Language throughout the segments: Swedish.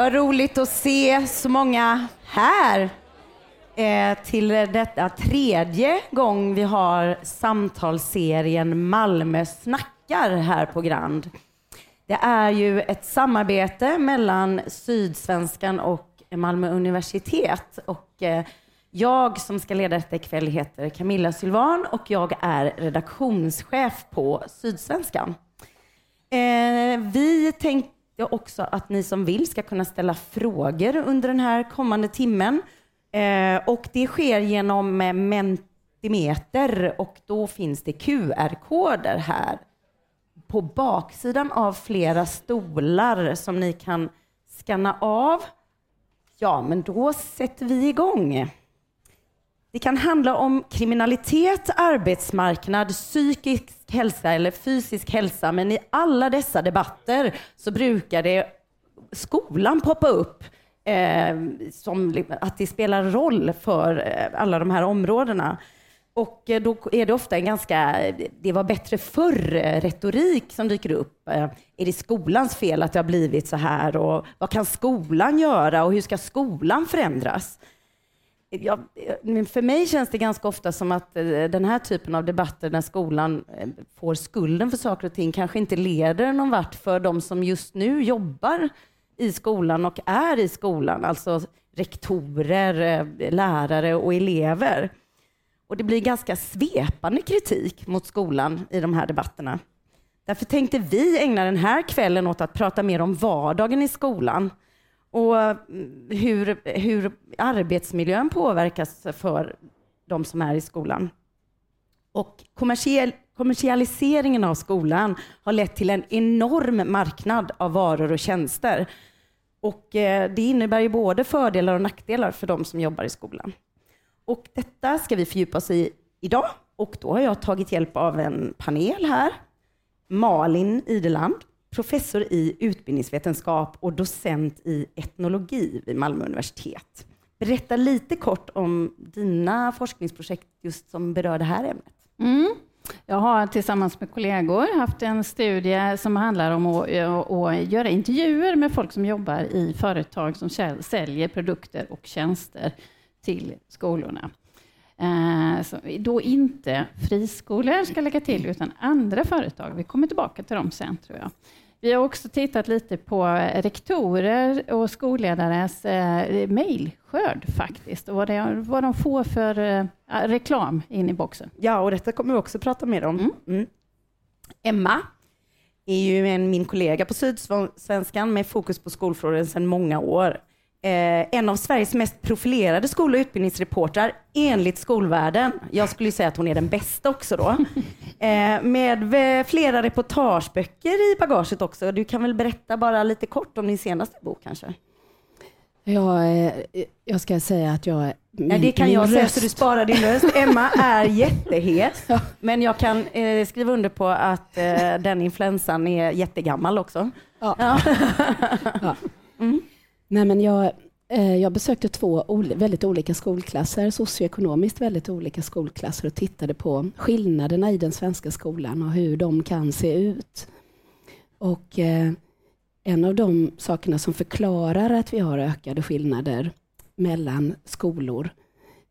Vad roligt att se så många här eh, till detta tredje gång vi har samtalsserien Malmö snackar här på Grand. Det är ju ett samarbete mellan Sydsvenskan och Malmö universitet och eh, jag som ska leda detta ikväll heter Camilla Sylvan och jag är redaktionschef på Sydsvenskan. Eh, vi tänkte också att ni som vill ska kunna ställa frågor under den här kommande timmen. Eh, och det sker genom eh, Mentimeter och då finns det QR-koder här på baksidan av flera stolar som ni kan skanna av. Ja, men då sätter vi igång. Det kan handla om kriminalitet, arbetsmarknad, psykisk hälsa eller fysisk hälsa, men i alla dessa debatter så brukar det skolan poppa upp eh, som att det spelar roll för eh, alla de här områdena. Och eh, då är det ofta en ganska, det var bättre förr-retorik eh, som dyker upp. Är det skolans fel att det har blivit så här? Och vad kan skolan göra och hur ska skolan förändras? Ja, för mig känns det ganska ofta som att eh, den här typen av debatter när skolan eh, får skulden för saker och ting kanske inte leder någon vart för de som just nu jobbar i skolan och är i skolan, alltså rektorer, eh, lärare och elever. Och det blir ganska svepande kritik mot skolan i de här debatterna. Därför tänkte vi ägna den här kvällen åt att prata mer om vardagen i skolan och mm, hur, hur arbetsmiljön påverkas för de som är i skolan. Och kommersiell, kommersialiseringen av skolan har lett till en enorm marknad av varor och tjänster. Och eh, det innebär ju både fördelar och nackdelar för de som jobbar i skolan. Och detta ska vi fördjupa oss i idag och då har jag tagit hjälp av en panel här. Malin Ideland, professor i utbildningsvetenskap och docent i etnologi vid Malmö universitet. Berätta lite kort om dina forskningsprojekt just som berör det här ämnet. Mm. Jag har tillsammans med kollegor haft en studie som handlar om att, eh, att, göra intervjuer med folk som jobbar i företag som säljer produkter och tjänster till skolorna. Eh, så då inte friskolor ska lägga till, utan andra företag. Vi kommer tillbaka till dem sen, tror jag. Vi har också tittat lite på rektorer och skolledares eh, mejlskörd faktiskt, och vad, det, vad de får för eh, reklam in i boxen. Ja, och detta kommer vi också prata mer om. Mm. Mm. Emma är ju en, min kollega på Sydsvenskan med fokus på skolfrågor sedan många år eh, en av Sveriges mest profilerade skol och utbildningsreportrar enligt skolvärlden. Jag skulle säga att hon är den bästa också då. Eh, med flera reportageböcker i bagaget också. Du kan väl berätta bara lite kort om din senaste bok kanske? Ja, eh, jag ska säga att jag... Min, ja, det kan jag röst. säga så du sparar din röst. Emma är jättehes, ja. men jag kan eh, skriva under på att eh, den influensan är jättegammal också. Ja. ja. Mm. Nej, men jag, eh, jag besökte två väldigt olika skolklasser, socioekonomiskt väldigt olika skolklasser och tittade på skillnaderna i den svenska skolan och hur de kan se ut. Och eh, en av de sakerna som förklarar att vi har ökade skillnader mellan skolor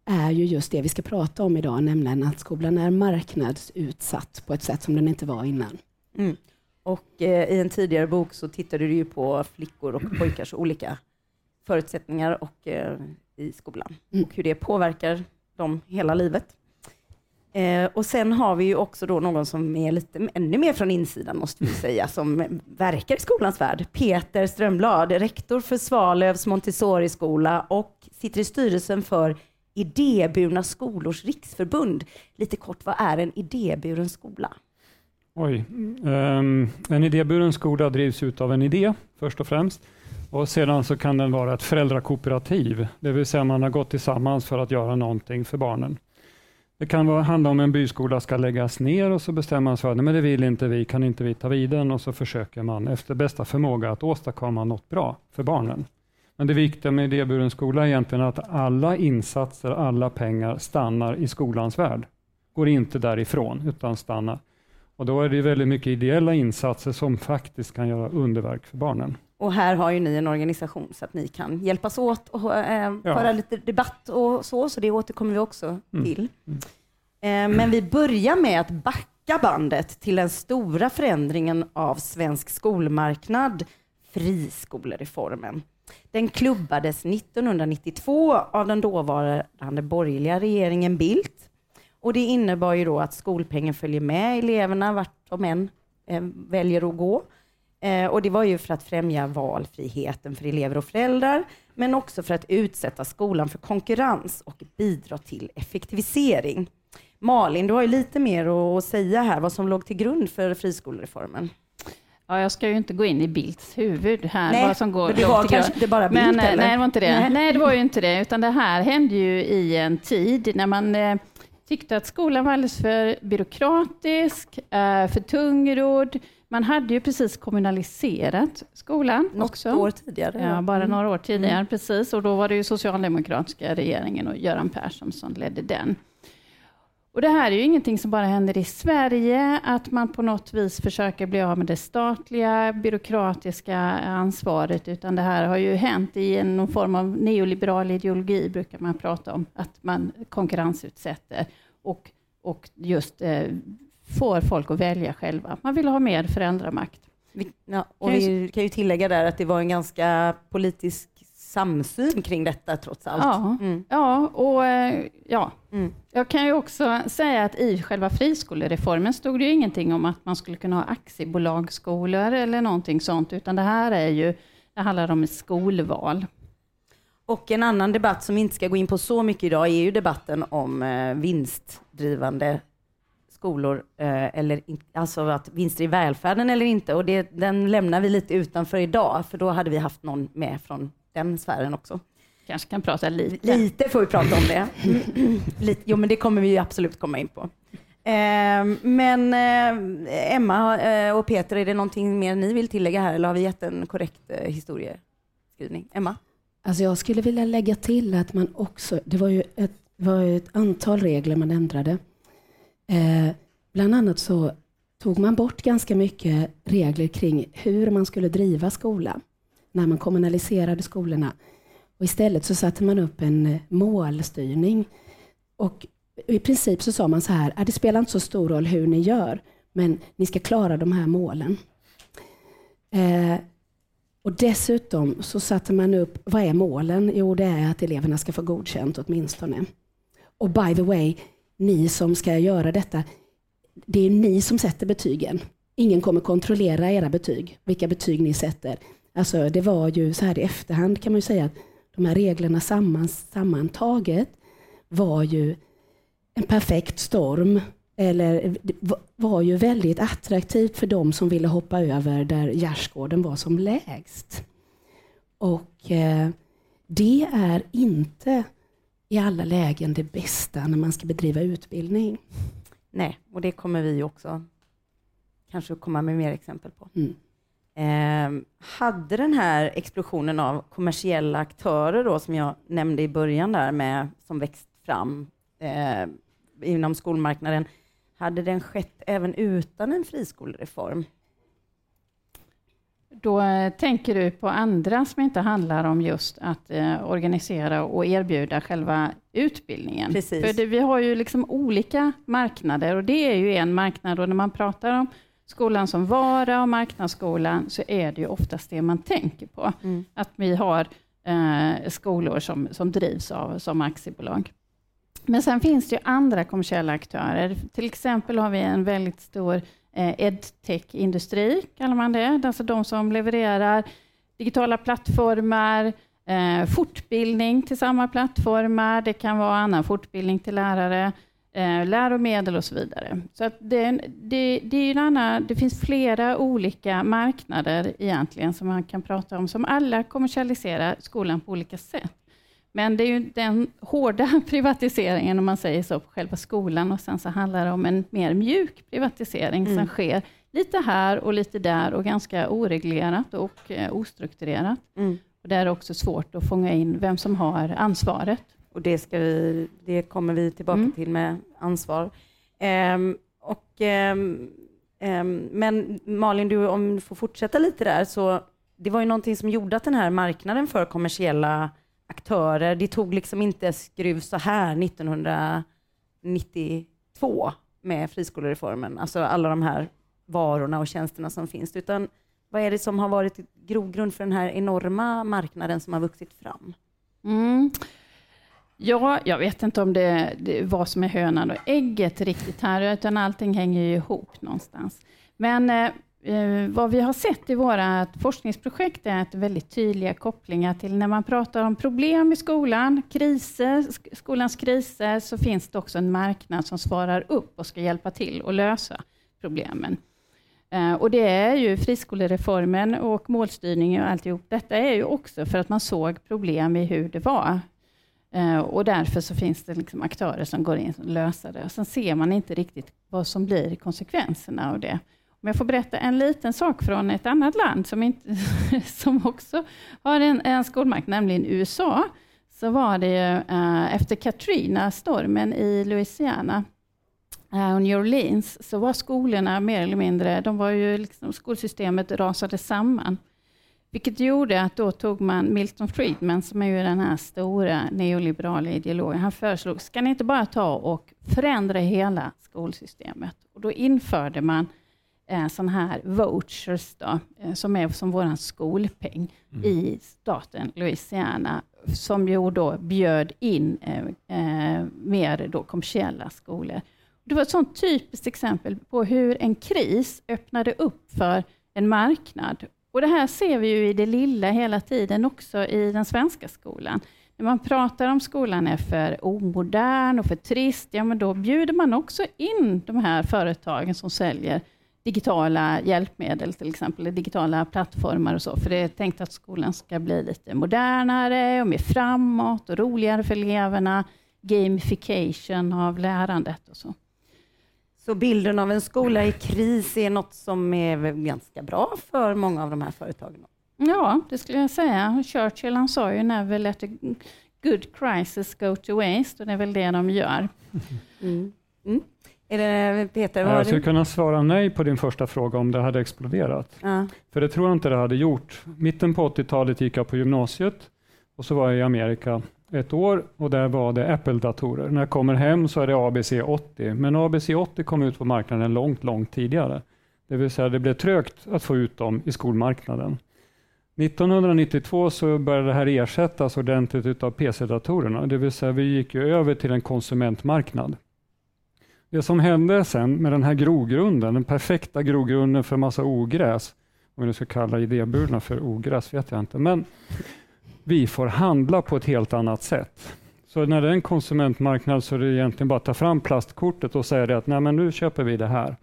är ju just det vi ska prata om idag, nämligen att skolan är marknadsutsatt på ett sätt som den inte var innan. Mm. Och eh, i en tidigare bok så tittade du ju på flickor och pojkars olika förutsättningar och, eh, i skolan mm. och hur det påverkar dem hela livet. Eh, och sen har vi ju också då någon som är lite ännu mer från insidan måste vi säga, som verkar i skolans värld. Peter Strömblad, rektor för Svalövs Montessori-skola och sitter i styrelsen för Idéburna skolors riksförbund. Lite kort, vad är en idéburen skola? Oj, um, en idéburen skola drivs ut av en idé först och främst. Och sedan så kan den vara ett föräldrakooperativ, det vill säga man har gått tillsammans för att göra någonting för barnen. Det kan vara, handla om en byskola ska läggas ner och så bestämmer man sig för att det vill inte vi, kan inte vi ta vid den och så försöker man efter bästa förmåga att åstadkomma något bra för barnen. Men det viktiga med idéburen skola är egentligen att alla insatser, alla pengar stannar i skolans värld. Går inte därifrån utan stannar. Och då är det väldigt mycket ideella insatser som faktiskt kan göra underverk för barnen och här har ju ni en organisation så att ni kan hjälpas åt och eh, Ja. föra lite debatt och så, så det återkommer vi också Mm. till. Eh, men vi börjar med att backa bandet till den stora förändringen av svensk skolmarknad, friskolereformen. Den klubbades 1992 av den dåvarande borgerliga regeringen Bildt. Och det innebar ju då att skolpengen följer med eleverna vart de än eh, väljer att gå. Eh, och det var ju för att främja valfriheten för elever och föräldrar, men också för att utsätta skolan för konkurrens och bidra till effektivisering. Malin, du har ju lite mer att säga här, vad som låg till grund för friskolereformen. Ja, jag ska ju inte gå in i Bildts huvud här, Nej, vad som går men det var kanske inte bara Bildt, Men eh, eller? nej, det var inte det. Nej. Nej. det var ju inte det, utan det här hände ju i en tid när man eh, tyckte att skolan var alldeles för byråkratisk, eh, för tungrodd. Man hade ju precis kommunaliserat skolan Något också. år tidigare. Ja, bara Mm. några år tidigare, precis. Och då var det ju socialdemokratiska regeringen och Göran Persson som ledde den. Och det här är ju ingenting som bara händer i Sverige, att man på något vis försöker bli av med det statliga byråkratiska ansvaret, utan det här har ju hänt i en, någon form av neoliberal ideologi, brukar man prata om, att man konkurrensutsätter och, och just eh, får folk att välja själva. Man vill ha mer föräldramakt. Vi, ja, och Kan vi kan ju tillägga där att det var en ganska politisk samsyn kring detta trots allt. Ja. Mm. Ja, och eh, ja. Mm. Jag kan ju också säga att i själva friskolereformen stod det ju ingenting om att man skulle kunna ha aktiebolagsskolor eller någonting sånt, utan det här är ju, det handlar om ett skolval. Och en annan debatt som vi inte ska gå in på så mycket idag är ju debatten om eh, vinstdrivande skolor, eh, eller in, alltså att vinster i välfärden eller inte. Och det, den lämnar vi lite utanför idag, för då hade vi haft någon med från den sfären också. Kanske kan prata lite. Lite får vi prata om det. lite, jo, men det kommer vi ju absolut komma in på. Eh, men eh, Emma eh, och Peter, är det någonting mer ni vill tillägga här, eller har vi gett en korrekt eh, historieskrivning? Emma? Alltså jag skulle vilja lägga till att man också, det var ju ett, var ju ett antal regler man ändrade. Eh, bland annat så tog man bort ganska mycket regler kring hur man skulle driva skola när man kommunaliserade skolorna. Och istället så satte man upp en eh, målstyrning. Och i princip så sa man så här, ah, det spelar inte så stor roll hur ni gör, men ni ska klara de här målen. Eh, och dessutom så satte man upp, vad är målen? Jo, det är att eleverna ska få godkänt åtminstone. Och by the way, ni som ska göra detta, det är ni som sätter betygen. Ingen kommer kontrollera era betyg, vilka betyg ni sätter. Alltså det var ju så här i efterhand kan man ju säga att de här reglerna sammans, sammantaget var ju en perfekt storm. Eller var ju väldigt attraktivt för de som ville hoppa över där gärdsgården var som lägst. Och eh, det är inte i alla lägen det bästa när man ska bedriva utbildning. Nej, och det kommer vi också kanske komma med mer exempel på. Mm. Eh, hade den här explosionen av kommersiella aktörer då, som jag nämnde i början där med, som växt fram eh, inom skolmarknaden, hade den skett även utan en friskolereform? Då eh, tänker du på andra som inte handlar om just att eh, organisera och erbjuda själva utbildningen. Precis. För det, vi har ju liksom olika marknader och det är ju en marknad och när man pratar om skolan som vara och marknadsskolan så är det ju oftast det man tänker på. Mm. Att vi har eh, skolor som, som drivs av som aktiebolag. Men sen finns det ju andra kommersiella aktörer. Till exempel har vi en väldigt stor Eh, edtech-industri, kallar man det. Alltså de som levererar digitala plattformar, eh, fortbildning till samma plattformar. Det kan vara annan fortbildning till lärare, eh, läromedel och så vidare. Så att det, det, det, är en annan, det finns flera olika marknader egentligen som man kan prata om, som alla kommersialiserar skolan på olika sätt. Men det är ju den hårda privatiseringen, om man säger så, på själva skolan och sen så handlar det om en mer mjuk privatisering Mm. som sker lite här och lite där och ganska oreglerat och eh, ostrukturerat. Mm. Och där är det också svårt att fånga in vem som har ansvaret. Och det, ska vi, det kommer vi tillbaka Mm. till med ansvar. Ehm, och, ehm, ehm, men Malin, du, om du får fortsätta lite där, så det var ju någonting som gjorde att den här marknaden för kommersiella aktörer, det tog liksom inte skruv så här 1992 med friskolereformen, alltså alla de här varorna och tjänsterna som finns, utan vad är det som har varit grogrund för den här enorma marknaden som har vuxit fram? Mm. Ja, jag vet inte om det, det vad som är hönan och ägget riktigt här, utan allting hänger ju ihop någonstans. Men eh, eh, vad vi har sett i våra forskningsprojekt är att väldigt tydliga kopplingar till när man pratar om problem i skolan, kriser, skolans kriser, så finns det också en marknad som svarar upp och ska hjälpa till att lösa problemen. Eh, och det är ju friskolereformen och målstyrningen och alltihop. Detta är ju också för att man såg problem i hur det var. Eh, och därför så finns det liksom aktörer som går in och löser det. Och sen ser man inte riktigt vad som blir konsekvenserna av det. Om jag får berätta en liten sak från ett annat land som, inte, som också har en, en skolmarknad, nämligen USA. Så var det uh, efter Katrina-stormen i Louisiana eh, och New Orleans, så var skolorna mer eller mindre, de var ju liksom, skolsystemet rasade samman. Vilket gjorde att då tog man Milton Friedman, som är ju den här stora neoliberala ideologen, han föreslog, ska ni inte bara ta och förändra hela skolsystemet? Och då införde man eh, sån här vouchers, då, eh, som är som vår skolpeng mm. i staten Louisiana, som ju då bjöd in eh, eh, mer då kommersiella skolor. Det var ett sånt typiskt exempel på hur en kris öppnade upp för en marknad och Det här ser vi ju i det lilla hela tiden också i den svenska skolan. När man pratar om skolan är för omodern och för trist, ja men då bjuder man också in de här företagen som säljer digitala hjälpmedel, till exempel digitala plattformar och så, för det är tänkt att skolan ska bli lite modernare och mer framåt och roligare för eleverna, gamification av lärandet och så. Så bilden av en skola i kris är något som är ganska bra för många av de här företagen? Ja, det skulle jag säga. Churchill han sa ju never let a good crisis go to waste och det är väl det de gör. Mm. Mm. Är det, Peter, jag skulle kunna svara nej på din första fråga om det hade exploderat. Ja. För det tror jag inte det hade gjort. Mitten på 80-talet gick jag på gymnasiet och så var jag i Amerika ett år och där var det Apple-datorer. När jag kommer hem så är det ABC 80, men ABC 80 kom ut på marknaden långt, långt tidigare. Det vill säga det blev trögt att få ut dem i skolmarknaden. 1992 så började det här ersättas ordentligt av PC-datorerna, det vill säga vi gick ju över till en konsumentmarknad. Det som hände sen med den här grogrunden, den perfekta grogrunden för massa ogräs, om vi nu ska kalla idéburna för ogräs vet jag inte, men vi får handla på ett helt annat sätt. Så när det är en konsumentmarknad så är det egentligen bara att ta fram plastkortet och säga det att Nej, men nu köper vi det här.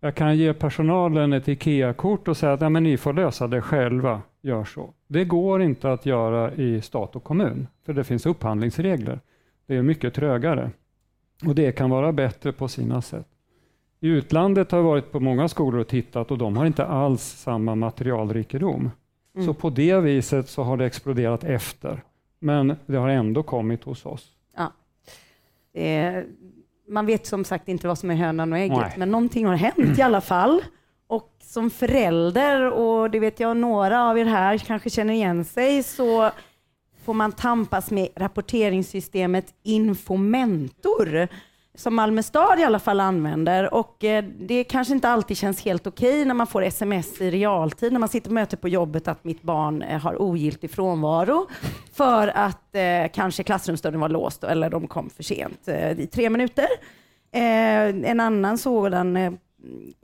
Jag kan ge personalen ett IKEA-kort och säga att Nej, men ni får lösa det själva, gör så. Det går inte att göra i stat och kommun, för det finns upphandlingsregler. Det är mycket trögare och det kan vara bättre på sina sätt. I utlandet har jag varit på många skolor och tittat och de har inte alls samma materialrikedom. Mm. Så på det viset så har det exploderat efter, men det har ändå kommit hos oss. Ja. Eh, man vet som sagt inte vad som är hönan och ägget, Nej. men någonting har hänt i alla fall. Och som förälder, och det vet jag några av er här kanske känner igen sig, så får man tampas med rapporteringssystemet Infomentor som Malmö stad i alla fall använder och eh, det kanske inte alltid känns helt okej okay när man får sms i realtid när man sitter på möte på jobbet att mitt barn eh, har ogiltig frånvaro för att eh, kanske klassrumsdörren var låst eller de kom för sent eh, i tre minuter. Eh, en annan sådan eh,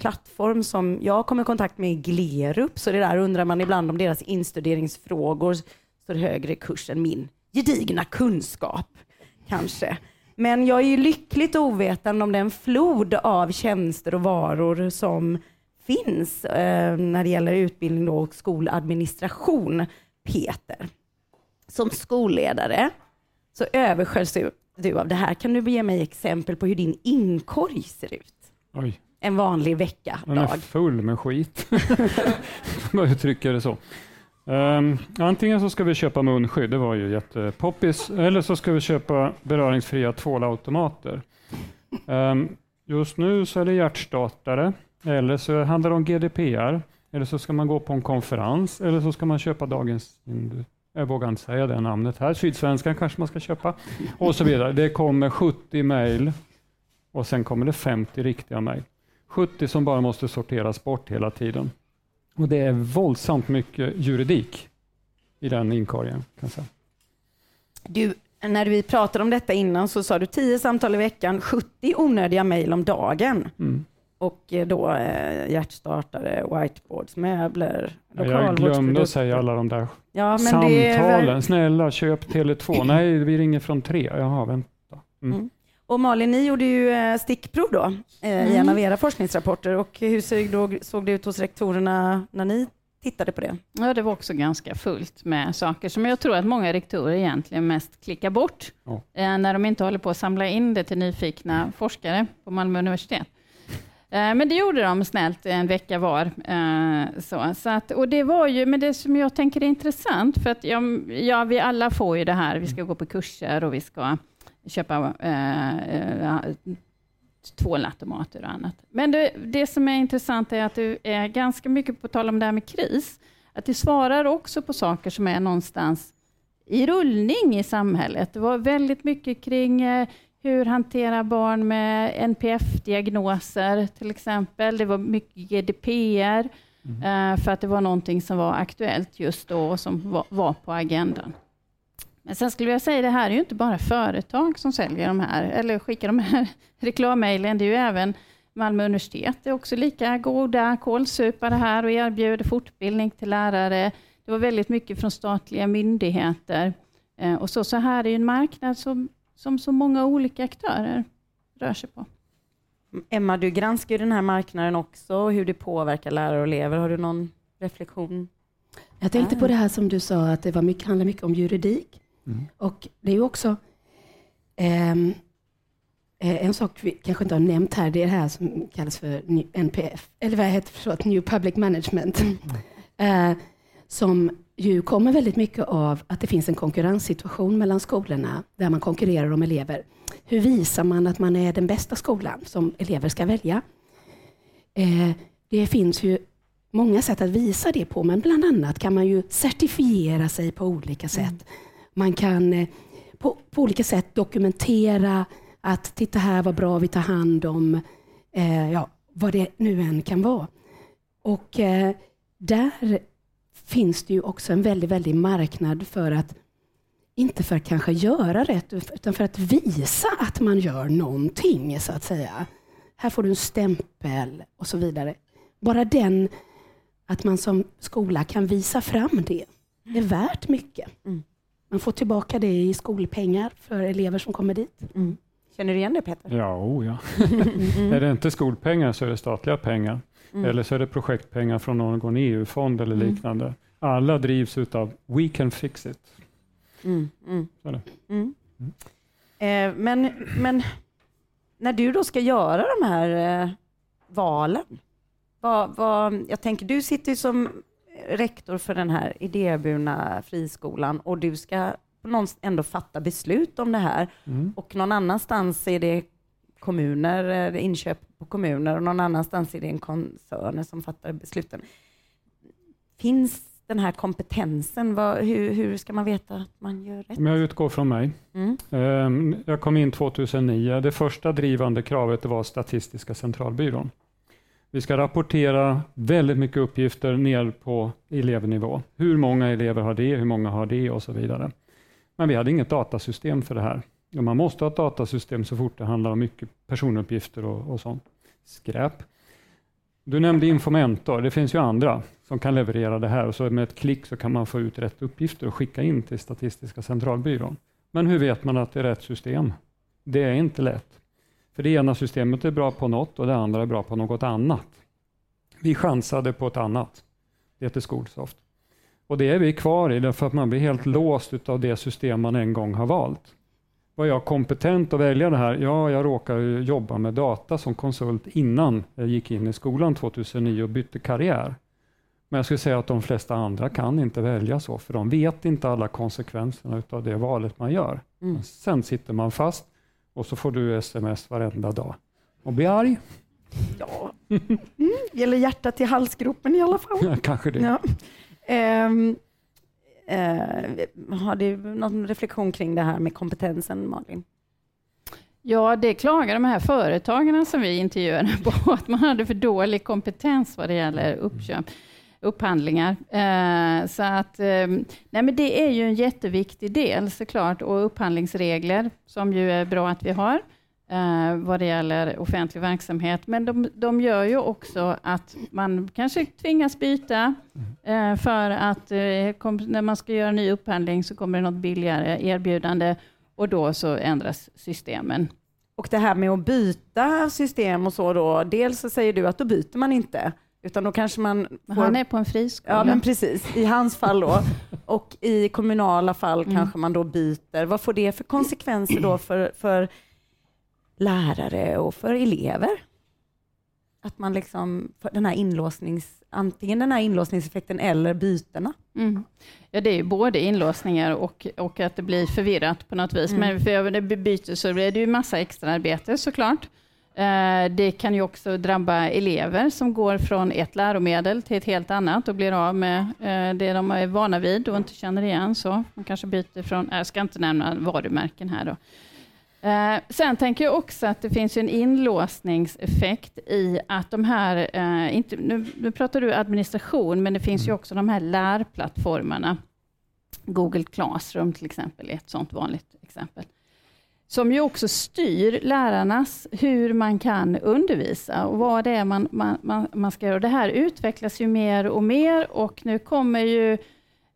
plattform som jag kom i kontakt med är Glerup, så det där undrar man ibland om deras instuderingsfrågor står högre kurs än min gedigna kunskap kanske. Men jag är ju lyckligt ovetande om den flod av tjänster och varor som finns eh, när det gäller utbildning och skoladministration, Peter. Som skolledare så översköljs du av det här. Kan du ge mig exempel på hur din inkorg ser ut? Oj. En vanlig vecka. Den är full med skit. Jag uttrycker det så. Um, antingen så ska vi köpa munskydd, det var ju jättepoppis, eller så ska vi köpa beröringsfria tvålautomater. Um, just nu så är det hjärtstartare, eller så handlar det om GDPR, eller så ska man gå på en konferens, eller så ska man köpa Dagens Jag vågar inte säga det namnet här. Sydsvenskan kanske man ska köpa. Och så vidare. Det kommer 70 mejl och sen kommer det 50 riktiga mejl. 70 som bara måste sorteras bort hela tiden. Och Det är våldsamt mycket juridik i den inkorgen. Kan säga. Du, när vi pratade om detta innan så sa du 10 samtal i veckan, 70 onödiga mejl om dagen. Mm. Och eh, då eh, hjärtstartare, whiteboards, möbler, Ja, Jag glömde att säga alla de där ja, samtalen. Väl... Snälla, köp Tele2. Nej, vi ringer från tre. Jaha, vänta. Mm. Mm. Och Malin, ni gjorde ju eh, stickprov då eh, i en Mm. av era forskningsrapporter. Och hur såg, då, såg det ut hos rektorerna när ni tittade på det? Ja, det var också ganska fullt med saker som jag tror att många rektorer egentligen mest klickar bort Ja. eh, när de inte håller på att samla in det till nyfikna forskare på Malmö universitet. Men det gjorde de snällt en vecka var. Så, så att, och det var ju, men det som jag tänker är intressant, för att ja, ja, vi alla får ju det här, vi ska gå på kurser och vi ska köpa eh, eh, tvålautomater och annat. Men det, det som är intressant är att det är ganska mycket, på tal om det här med kris, att det svarar också på saker som är någonstans i rullning i samhället. Det var väldigt mycket kring eh, hur hantera barn med NPF-diagnoser till exempel. Det var mycket GDPR eh, för att det var någonting som var aktuellt just då och som var, var på agendan. Men sen skulle jag säga, det här är ju inte bara företag som säljer de här, eller skickar de här reklammejlen, det är ju även Malmö universitet är också lika goda kålsupare här och erbjuder fortbildning till lärare. Det var väldigt mycket från statliga myndigheter. Eh, och så, så här är ju en marknad som, som så många olika aktörer rör sig på. Emma, du granskar ju den här marknaden också och hur det påverkar lärare och elever. Har du någon reflektion? Jag tänkte Ah. på det här som du sa, att det var mycket, handlar mycket om juridik. Mm. Och det är ju också ehm, eh, en sak vi kanske inte har nämnt här, det är det här som kallas för NPF, eller vad heter förlåt, New Public Management. Eh, som ju kommer väldigt mycket av att det finns en konkurrenssituation mellan skolorna, där man konkurrerar om elever. Hur visar man att man är den bästa skolan som elever ska välja? Eh, det finns ju många sätt att visa det på, men bland annat kan man ju certifiera sig på olika sätt. Man kan eh, på, på olika sätt dokumentera att titta här vad bra vi tar hand om, eh, ja, vad det nu än kan vara. Och eh, där finns det ju också en väldigt, väldigt marknad för att, inte för att kanske göra rätt, utan för att visa att man gör någonting, så att säga. Här får du en stämpel och så vidare. Bara den, att man som skola kan visa fram det, är värt mycket. Mm. Man får tillbaka det i skolpengar för elever som kommer dit. Känner du igen det Peter? Ja, oh, ja. Mm. Är det inte skolpengar så är det statliga pengar. Mm. Eller så är det projektpengar från någon EU-fond eller Mm. liknande. Alla drivs utav We can fix it. Mm, mm. Så är det. Mm. Eh, men, men när du då ska göra de här eh, valen, vad, vad, jag tänker du sitter ju som rektor för den här idéburna friskolan och du ska ändå fatta beslut om det här Mm. och någon annanstans är det kommuner, eh, inköp på kommuner och någon annanstans är det en koncern som fattar besluten. Finns den här kompetensen? Vad, hur, hur ska man veta att man gör rätt? Om jag utgår från mig. Mm. Ehm, Jag kom in 2009. Det första drivande kravet var Statistiska centralbyrån. Vi ska rapportera väldigt mycket uppgifter ner på elevnivå. Hur många elever har det, hur många har det och så vidare. Men vi hade inget datasystem för det här. Och Man måste ha ett datasystem så fort det handlar om mycket personuppgifter och, och sånt skräp. Du nämnde Infomentor. Det finns ju andra som kan leverera det här och så med ett klick så kan man få ut rätt uppgifter och skicka in till Statistiska centralbyrån. Men hur vet man att det är rätt system? Det är inte lätt. För det ena systemet är bra på något och det andra är bra på något annat. Vi chansade på ett annat. Det heter Skolsoft. Och det är vi kvar i därför att man blir helt låst av det system man en gång har valt. Var jag kompetent att välja det här? Ja, jag råkade jobba med data som konsult innan jag gick in i skolan 2009 och bytte karriär. Men jag skulle säga att de flesta andra kan inte välja så, för de vet inte alla konsekvenserna av det valet man gör. Mm. Sen sitter man fast och så får du sms varenda dag och blir arg. Ja, Mm, gäller hjärtat till halsgropen i alla fall. Ja, kanske det. Ja. Ehm, eh, har du någon reflektion kring det här med kompetensen, Malin? Ja, det klagar de här företagen som vi intervjuade på, att man hade för dålig kompetens vad det gäller uppköp, upphandlingar. Eh, så att, eh, nej men det är ju en jätteviktig del såklart, och upphandlingsregler, som ju är bra att vi har, eh, vad det gäller offentlig verksamhet. Men de, de gör ju också att man kanske tvingas byta, för att när man ska göra en ny upphandling så kommer det något billigare erbjudande och då så ändras systemen. Och det här med att byta system och så då, dels så säger du att då byter man inte, utan då kanske man... Får, Han är på en friskola. ja men precis, i hans fall då. Och i kommunala fall Mm. kanske man då byter. Vad får det för konsekvenser då för, för lärare och för elever? Att man liksom, den här inlåsnings, antingen den här inlåsningseffekten eller bytena. Mm. Ja, det är ju både inlåsningar och, och att det blir förvirrat på något vis. Mm. Men för det byter så blir det ju massa extraarbete såklart. Eh, det kan ju också drabba elever som går från ett läromedel till ett helt annat och blir av med eh, det de är vana vid och inte känner igen. Så man kanske byter från, jag ska inte nämna varumärken här då. Eh, sen tänker jag också att det finns en inlåsningseffekt i att de här, eh, inte, nu, nu pratar du administration, men det finns ju också de här lärplattformarna. Google Classroom till exempel är ett sådant vanligt exempel. Som ju också styr lärarnas hur man kan undervisa och vad det är man, man, man, man ska göra. Och det här utvecklas ju mer och mer och nu kommer ju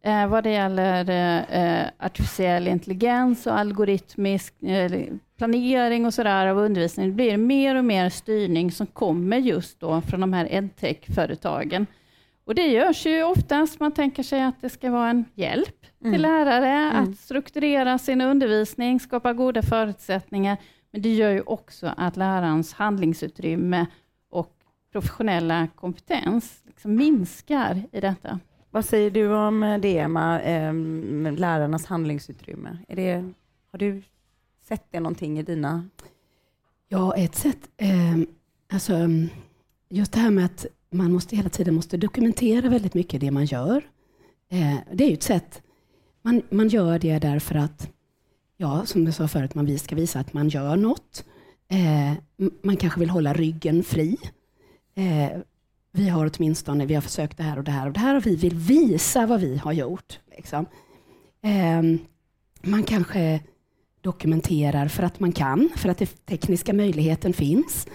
eh, vad det gäller eh, eh artificiell intelligens och algoritmisk eh, planering och sådär av undervisning, det blir mer och mer styrning som kommer just då från de här edtech-företagen. Och det görs ju oftast, man tänker sig att det ska vara en hjälp till lärare att strukturera sin undervisning, skapa goda förutsättningar, men det gör ju också att lärarens handlingsutrymme och professionella kompetens liksom minskar i detta. Vad säger du om det, Emma, ehm, lärarnas handlingsutrymme? Är det, har du sett det någonting i dina... Ja, ett sätt, eh, alltså, mm, just det här med att man måste hela tiden måste dokumentera väldigt mycket det man gör. Eh, det är ju ett sätt, man, man gör det därför att, ja, som du sa förut, man ska visa att man gör något. Eh, man kanske vill hålla ryggen fri. Eh, vi har åtminstone, vi har försökt det här och det här och det här och vi vill visa vad vi har gjort. Liksom. Eh, man kanske dokumenterar för att man kan, för att den tekniska möjligheten finns.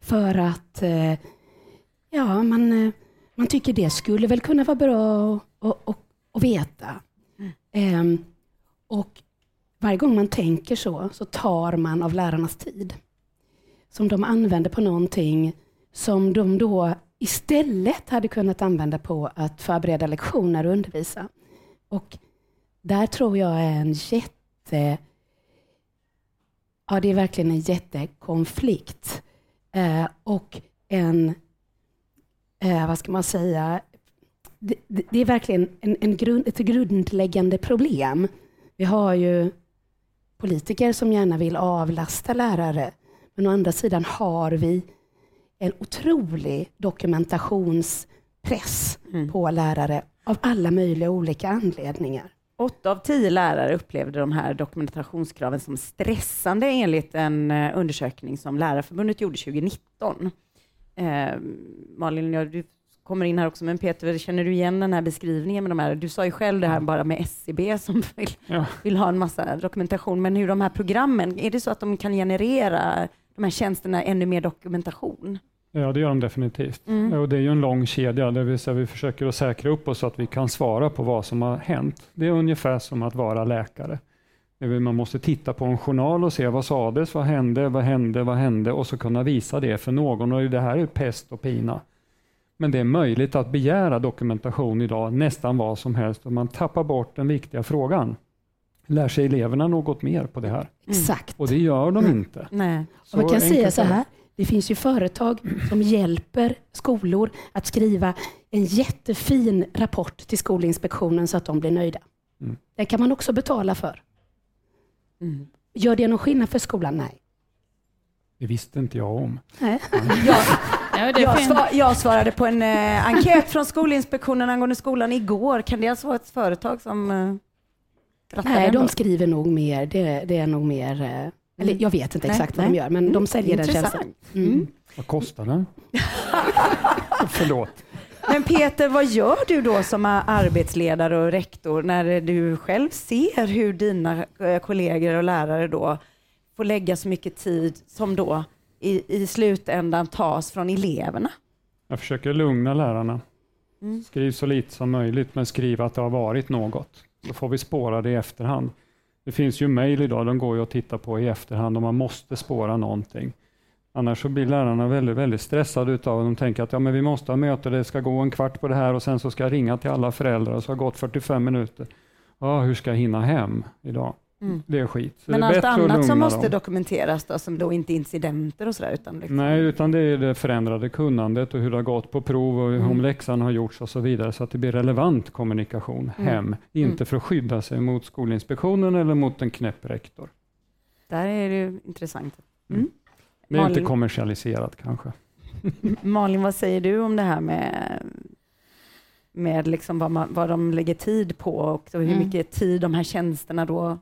För att eh, ja, man, eh, man tycker det skulle väl kunna vara bra att- veta. Mm. Um, veta. Och varje gång man tänker så, så tar man av lärarnas tid. Som de använder på någonting som de då istället hade kunnat använda på att förbereda lektioner och undervisa. Och där tror jag är en jätte... Ja, det är verkligen en jättekonflikt. Eh, och en, eh, vad ska man säga, det, det, det är verkligen en, en grund, ett grundläggande problem. Vi har ju politiker som gärna vill avlasta lärare, men å andra sidan har vi en otrolig dokumentationspress på lärare av alla möjliga olika anledningar. Åtta av tio lärare upplevde de här dokumentationskraven som stressande enligt en eh, undersökning som Lärarförbundet gjorde 2019. Eh, Malin, ja, du kommer in här också, men Peter, känner du igen den här beskrivningen med de här? Du sa ju själv det här bara med SCB som vill, Ja. vill ha en massa dokumentation, men hur de här programmen, är det så att de kan generera de här tjänsterna ännu mer dokumentation? Ja, det gör de definitivt. Mm. Och det är ju en lång kedja, det vill säga vi försöker att säkra upp oss så att vi kan svara på vad som har hänt. Det är ungefär som att vara läkare. Man måste titta på en journal och se vad sades, vad hände, vad hände, vad hände och så kunna visa det för någon. Och det här är pest och pina. Men det är möjligt att begära dokumentation idag, nästan vad som helst, och man tappar bort den viktiga frågan. Lär sig eleverna något mer på det här? Exakt. Och det gör de inte. Nej. Och man kan säga så här, det finns ju företag som hjälper skolor att skriva en jättefin rapport till Skolinspektionen så att de blir nöjda. Mm. Det kan man också betala för. Mm. Gör det någon skillnad för skolan? Nej. Det visste inte jag om. Nej. Jag, finns- svar, jag svarade på en eh, enkät från Skolinspektionen angående skolan igår. Kan det alltså vara ett företag som eh, rattar Nej, de då? skriver nog mer. Det, det är nog mer... eh, Eller jag vet inte Nej, exakt vad nej. de gör, men Mm, de säljer den tjänsten. Mm. Vad kostar den? Förlåt. Men Peter, vad gör du då som arbetsledare och rektor när du själv ser hur dina eh, kollegor och lärare då får lägga så mycket tid som då i, i slutändan tas från eleverna? Jag försöker lugna lärarna. Mm. Skriv så lite som möjligt, men skriv att det har varit något. Då får vi spåra det i efterhand. Det finns ju mejl idag, de går ju att titta på i efterhand om man måste spåra någonting. Annars så blir lärarna väldigt, väldigt stressade utav det. De tänker att ja, men vi måste ha möte, det ska gå en kvart på det här och sen så ska jag ringa till alla föräldrar och så har gått 45 minuter. Ja, hur ska jag hinna hem idag? Mm. Det är skit. Så Men det är allt annat som måste dem. dokumenteras då, som då inte är incidenter och sådär? Utan liksom. Nej, utan det är det förändrade kunnandet och hur det har gått på prov och Mm. om läxan har gjorts och så vidare, så att det blir relevant kommunikation Mm. hem. Inte för att skydda sig mot Skolinspektionen eller mot en knäpp rektor. Där är det intressant. Är Malin. inte kommersialiserat kanske. Malin, vad säger du om det här med, med liksom vad, man, vad de lägger tid på och så hur Mm. mycket tid de här tjänsterna då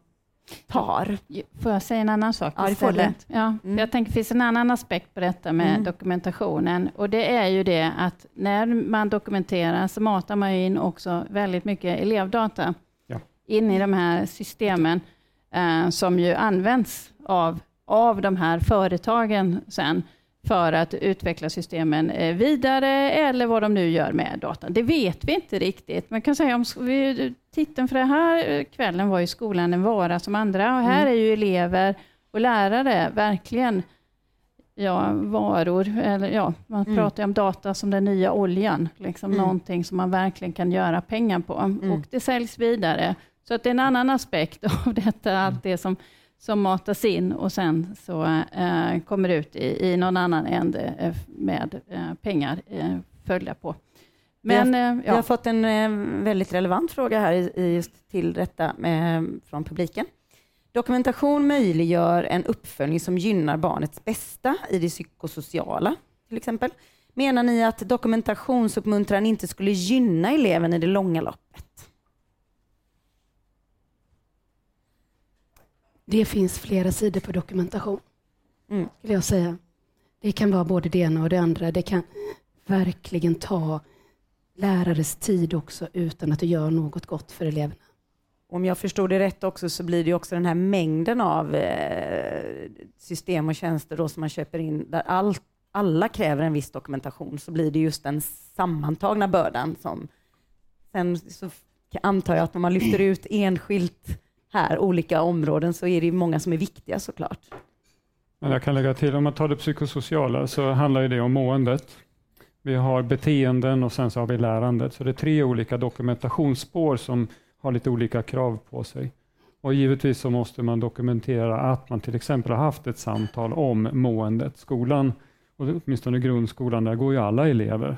tar? Får jag säga en annan sak Ja, istället? Ja, Mm. Jag tänker det finns en annan aspekt på detta med Mm. dokumentationen och det är ju det att när man dokumenterar så matar man in också väldigt mycket elevdata Ja. in i de här systemen eh, som ju används av, av de här företagen sen för att utveckla systemen eh, vidare eller vad de nu gör med datan. Det vet vi inte riktigt. Man kan säga om titeln för den här eh, kvällen var ju skolan en vara som andra och här är ju elever och lärare verkligen ja, varor. Eller, ja, man Mm. pratar ju om data som den nya oljan, liksom Mm. någonting som man verkligen kan göra pengar på och det säljs vidare. Så att det är en annan aspekt av detta, allt det som som matas in och sen så eh, kommer ut i, i någon annan ände eh, med eh, pengar eh, följa på. Men eh, Vi har ja, fått en eh, väldigt relevant fråga här i, i just till detta med, från publiken. Dokumentation möjliggör en uppföljning som gynnar barnets bästa i det psykosociala, till exempel. Menar ni att dokumentationsuppmuntran inte skulle gynna eleven i det långa loppet? Det finns flera sidor på dokumentation, Mm. skulle jag säga. Det kan vara både det ena och det andra. Det kan verkligen ta lärares tid också utan att det gör något gott för eleverna. Om jag förstod det rätt också så blir det också den här mängden av eh, system och tjänster då som man köper in där all, alla kräver en viss dokumentation så blir det just den sammantagna bördan som sen så antar jag att om man lyfter ut enskilt här olika områden så är det många som är viktiga såklart. Men jag kan lägga till, om man tar det psykosociala så handlar det om måendet. Vi har beteenden och sen så har vi lärandet. Så det är tre olika dokumentationsspår som har lite olika krav på sig. Och givetvis så måste man dokumentera att man till exempel har haft ett samtal om måendet. Skolan, och åtminstone grundskolan, där går ju alla elever.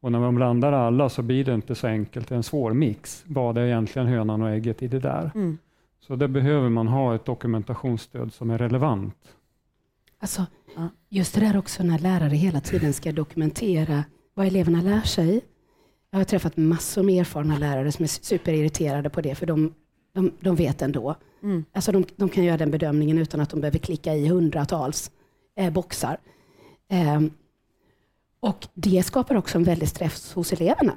Och när man blandar alla så blir det inte så enkelt, det är en svår mix. Vad är egentligen hönan och ägget i det där? Mm. Så där behöver man ha ett dokumentationsstöd som är relevant. Alltså, just det där också när lärare hela tiden ska dokumentera vad eleverna lär sig. Jag har träffat massor med erfarna lärare som är superirriterade på det, för de, de, de vet ändå. Mm. Alltså de, de kan göra den bedömningen utan att de behöver klicka i hundratals eh, boxar. Ehm, och det skapar också en väldig stress hos eleverna.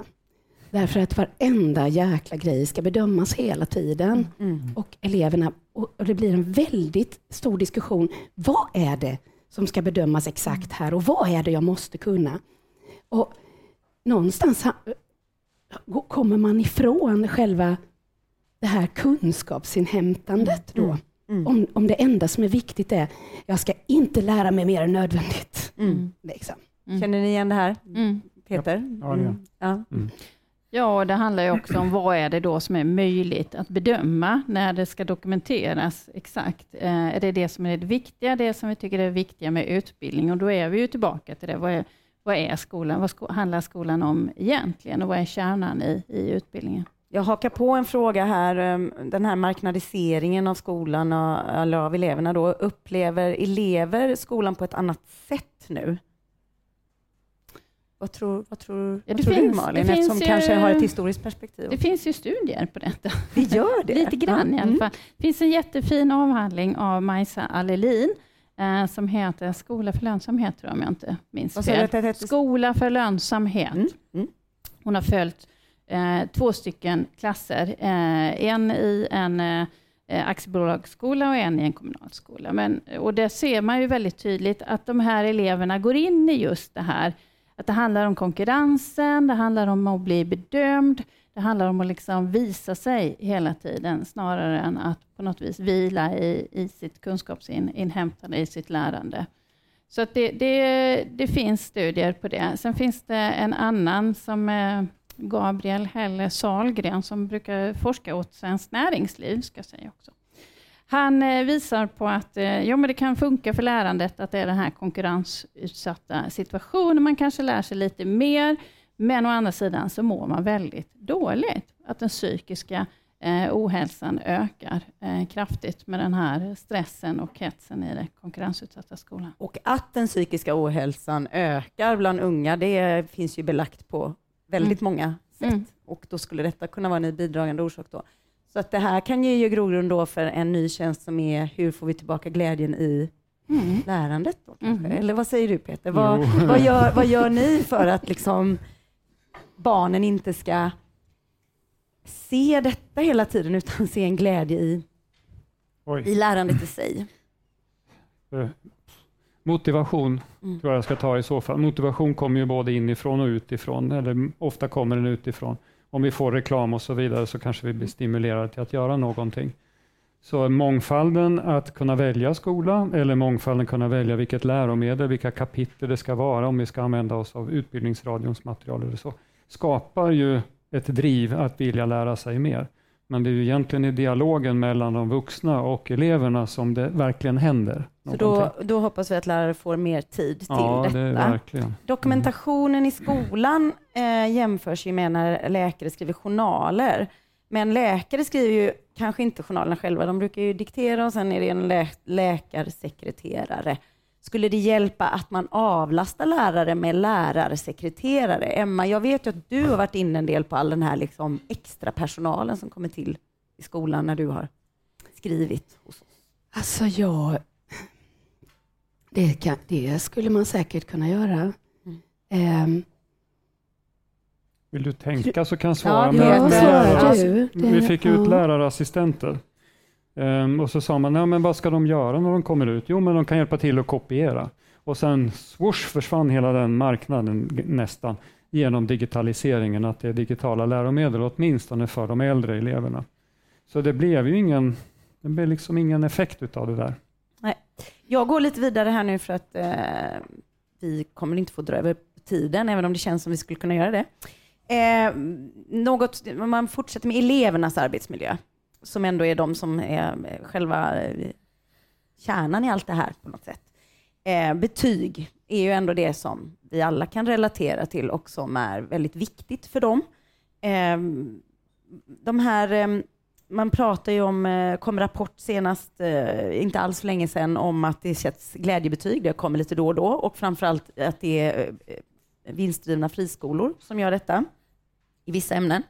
Därför att varenda jäkla grej ska bedömas hela tiden. Mm. Och eleverna, och det blir en väldigt stor diskussion. Vad är det som ska bedömas exakt här och vad är det jag måste kunna? Och någonstans kommer man ifrån själva det här kunskapsinhämtandet då. Mm. Om, om det enda som är viktigt är, jag ska inte lära mig mer än nödvändigt. Mm. Liksom. Mm. Känner ni igen det här, Mm. Peter? Ja, det gör Mm. Ja. Ja, och det handlar ju också om vad är det då som är möjligt att bedöma när det ska dokumenteras exakt. Eh, är det det som är det viktiga, det som vi tycker är viktiga med utbildning? Och då är vi ju tillbaka till det. Vad är, vad är skolan? Vad sko handlar skolan om egentligen? Och vad är kärnan i, i utbildningen? Jag hakar på en fråga här. Um, den här marknadiseringen av skolan och, eller av eleverna då. Upplever elever skolan på ett annat sätt nu? Vad tror, vad tror, Ja, vad det tror du Malin, det eftersom finns kanske ju- har ett historiskt perspektiv? Det finns ju studier på detta. Det gör det? Lite grann i alla Mm. fall. Det finns en jättefin avhandling av Majsa Allelin eh, som heter Skola för lönsamhet, tror jag, om jag inte minns fel. det hette? Skola för lönsamhet. Mm, mm. Hon har följt eh, två stycken klasser, eh, en i en eh, aktiebolagsskola och en i en kommunalskola. Men, och där ser man ju väldigt tydligt att de här eleverna går in i just det här, att det handlar om konkurrensen, det handlar om att bli bedömd, det handlar om att liksom visa sig hela tiden, snarare än att på något vis vila i, i sitt kunskapsinhämtande, i sitt lärande. Så att det, det, det finns studier på det. Sen finns det en annan som är Gabriel Helle Salgren som brukar forska åt Svenskt Näringsliv, ska jag säga också. Han eh, visar på att eh, ja, men det kan funka för lärandet att det är den här konkurrensutsatta situationen. Man kanske lär sig lite mer, men å andra sidan så mår man väldigt dåligt. Att den psykiska eh, ohälsan ökar eh, kraftigt med den här stressen och hetsen i den konkurrensutsatta skolan. Och att den psykiska ohälsan ökar bland unga, det finns ju belagt på väldigt många sätt. Mm. Och då skulle detta kunna vara en bidragande orsak då. Så att det här kan ge ju grogrund då för en ny tjänst som är hur får vi tillbaka glädjen i Mm. lärandet då kanske? Mhm. Eller vad säger du Peter? Vad, vad, gör, vad gör ni för att liksom barnen inte ska se detta hela tiden utan se en glädje i, Oj. i lärandet i sig? Eh, Motivation Mm. tror jag jag ska ta i så fall. Motivation kommer ju både inifrån och utifrån, eller ofta kommer den utifrån. Om vi får reklam och så vidare så kanske vi blir stimulerade till att göra någonting. Så mångfalden att kunna välja skola eller mångfalden kunna välja vilket läromedel, vilka kapitel det ska vara om vi ska använda oss av utbildningsradions material eller så, skapar ju ett driv att vilja lära sig mer. Men det är ju egentligen i dialogen mellan de vuxna och eleverna som det verkligen händer. Så då, då hoppas vi att lärare får mer tid till ja, detta. det är verkligen. Dokumentationen i skolan eh, jämförs ju med när läkare skriver journaler. Men läkare skriver ju kanske inte journalerna själva, de brukar ju diktera och sen är det en lä läkarsekreterare. Skulle det hjälpa att man avlastar lärare med lärarsekreterare? Emma, jag vet ju att du har varit inne en del på all den här liksom extra personalen som kommer till i skolan när du har skrivit hos oss. Alltså jag... Det, kan, det skulle man säkert kunna göra. Ehm, Vill du tänka så kan jag svara. Ja, svarar lärare-? Det- Vi fick ut ja. lärarassistenter. Ehm, och så sa man, ja, men vad ska de göra när de kommer ut? Jo, men de kan hjälpa till att kopiera. Och sen swoosh försvann hela den marknaden nästan genom digitaliseringen, att det är digitala läromedel, åtminstone för de äldre eleverna. Så det blev ju ingen, det blev liksom ingen effekt utav det där. Jag går lite vidare här nu för att eh, vi kommer inte få dra över tiden, även om det känns som vi skulle kunna göra det. Eh, något, om man fortsätter med elevernas arbetsmiljö, som ändå är de som är eh, själva eh, kärnan i allt det här på något sätt. Eh, betyg är ju ändå det som vi alla kan relatera till och som är väldigt viktigt för dem. Eh, de här eh, man pratar ju om, eh, kom rapport senast, eh, inte alls för länge sedan, om att det sätts glädjebetyg. Det kommer lite då och då och framförallt att det är eh, vinstdrivna friskolor som gör detta i vissa ämnen.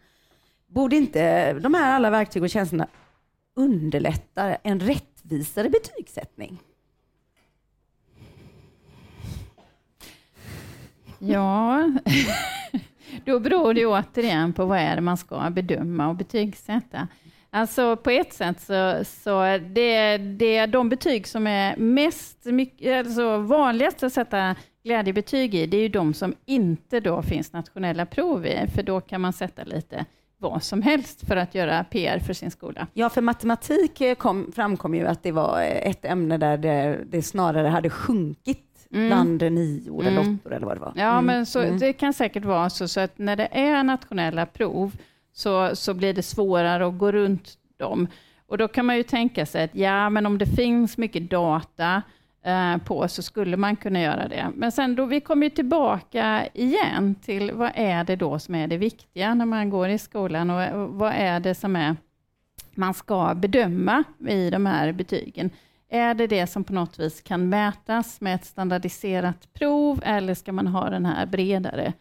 Borde inte de här alla verktyg och tjänsterna underlätta en rättvisare betygssättning? Ja, då beror det återigen på vad är det man ska bedöma och betygsätta. Alltså på ett sätt så, så det, det är de betyg som är mest, mycket, alltså vanligast att sätta glädjebetyg i, det är ju de som inte då finns nationella prov i, för då kan man sätta lite vad som helst för att göra PR för sin skola. Ja, för matematik eh, kom, framkom ju att det var eh, ett ämne där det, det snarare hade sjunkit Mm. bland nior eller Mm. åttor eller vad det var. Ja, Mm. men så, Mm. det kan säkert vara så, så att när det är nationella prov så, så blir det svårare att gå runt dem. Och då kan man ju tänka sig att ja, men om det finns mycket data eh, på så skulle man kunna göra det. Men sen då, vi kommer ju tillbaka igen till vad är det då som är det viktiga när man går i skolan och, och vad är det som är man ska bedöma i de här betygen. Är det det som på något vis kan mätas med ett standardiserat prov eller ska man ha den här bredare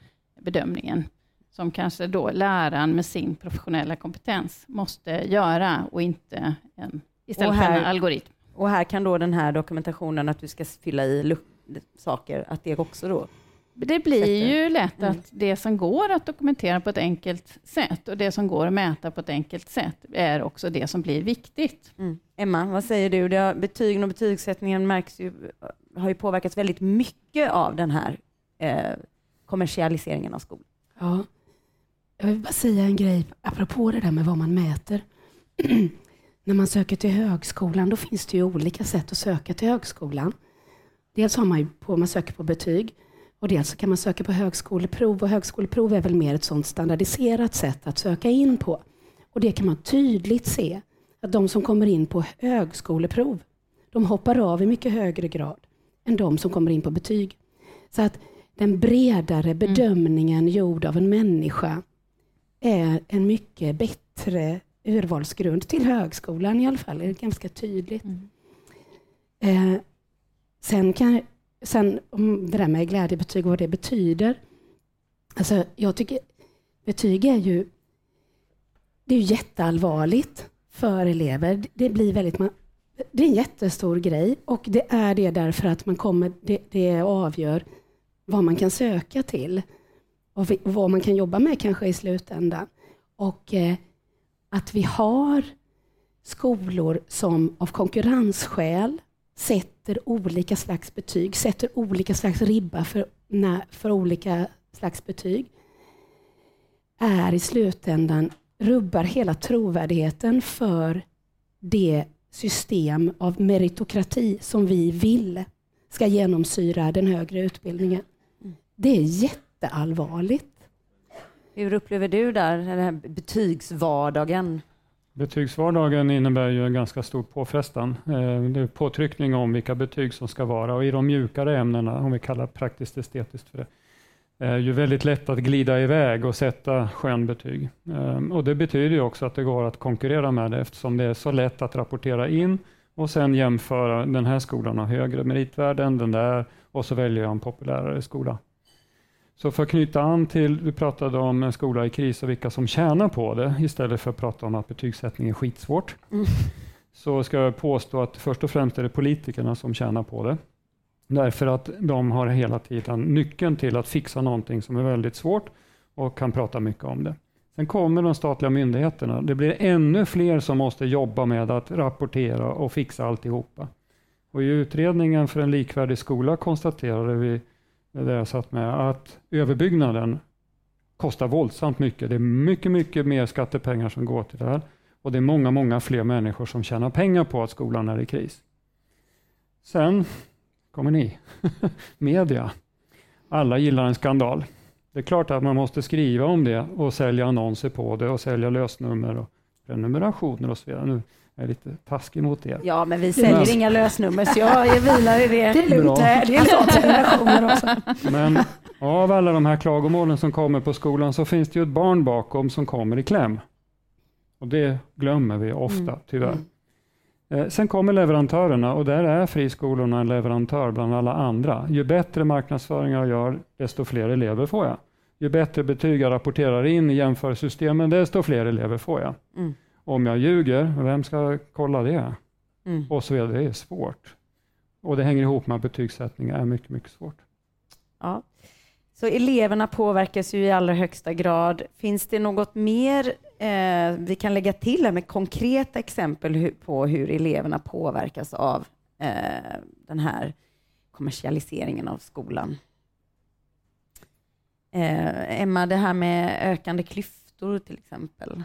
bedömningen som kanske då läraren med sin professionella kompetens måste göra och inte en, istället Och här- för en algoritm. Och här kan då den här dokumentationen att du ska fylla i saker, att det också då Det blir ju lätt Mm. att det som går att dokumentera på ett enkelt sätt och det som går att mäta på ett enkelt sätt är också det som blir viktigt. Mm. Emma, vad säger du? Det har, betygen och betygssättningen märks ju, har ju påverkats väldigt mycket av den här eh, kommersialiseringen av skolan. Ja. Jag vill bara säga en grej apropå det där med vad man mäter. När man söker till högskolan, då finns det ju olika sätt att söka till högskolan. Dels har man ju på, man söker på betyg och dels kan man söka på högskoleprov och högskoleprov är väl mer ett sådant standardiserat sätt att söka in på. Och det kan man tydligt se att de som kommer in på högskoleprov, de hoppar av i mycket högre grad än de som kommer in på betyg. Så att den bredare bedömningen gjord av en människa är en mycket bättre urvalsgrund till högskolan i alla fall. Det är ganska tydligt. Mm. Eh, sen, kan, sen om det där med glädjebetyg och vad det betyder. Alltså, jag tycker betyg är ju, det är jätteallvarligt för elever. Det blir väldigt, man, det är en jättestor grej och det är det därför att man kommer, det, det avgör vad man kan söka till och vad man kan jobba med kanske i slutändan. Och eh, att vi har skolor som av konkurrensskäl sätter olika slags betyg, sätter olika slags ribba för, när, för olika slags betyg, är i slutändan rubbar hela trovärdigheten för det system av meritokrati som vi vill ska genomsyra den högre utbildningen. Det är jätteallvarligt. Hur upplever du där, den här betygsvardagen? Betygsvardagen innebär ju en ganska stor påfrestan. Eh, Det är påtryckning om vilka betyg som ska vara och i de mjukare ämnena, om vi kallar praktiskt estetiskt för det, är ju väldigt lätt att glida iväg och sätta skönbetyg. Eh, Och det betyder ju också att det går att konkurrera med det eftersom det är så lätt att rapportera in och sen jämföra den här skolan har högre meritvärde än den där och så väljer jag en populärare skola. Så för att knyta an till, du pratade om en skola i kris och vilka som tjänar på det istället för att prata om att betygssättning är skitsvårt. Mm. Så ska jag påstå att först och främst är det politikerna som tjänar på det. Därför att de har hela tiden nyckeln till att fixa någonting som är väldigt svårt och kan prata mycket om det. Sen kommer de statliga myndigheterna. Det blir ännu fler som måste jobba med att rapportera och fixa alltihopa. Och I utredningen för en likvärdig skola konstaterade vi, där jag satt med, att överbyggnaden kostar våldsamt mycket. Det är mycket, mycket mer skattepengar som går till det här. Och det är många, många fler människor som tjänar pengar på att skolan är i kris. Sen kommer ni, media. Alla gillar en skandal. Det är klart att man måste skriva om det och sälja annonser på det och sälja lösnummer och prenumerationer och så vidare. Nu är jag lite taskig mot det. Ja, men vi säljer Men- inga lösnummer, så jag är vilar i det. Det är lugnt. Bra. Det är en sån generationer också. Men av alla de här klagomålen som kommer på skolan så finns det ju ett barn bakom som kommer i kläm. Och det glömmer vi ofta, Mm. tyvärr. Mm. Eh, Sen kommer leverantörerna och där är friskolorna en leverantör bland alla andra. Ju bättre marknadsföring jag gör, desto fler elever får jag. Ju bättre betyg jag rapporterar in i jämförelsesystemen, desto fler elever får jag. Mm. Om jag ljuger, vem ska kolla det? Mm. Och så vidare. Det är svårt. Och det hänger ihop med att betygssättning är mycket, mycket svårt. Ja. Så eleverna påverkas ju i allra högsta grad. Finns det något mer eh, vi kan lägga till här med konkreta exempel på hur eleverna påverkas av eh, den här kommersialiseringen av skolan? Eh, Emma, det här med ökande klyftor till exempel.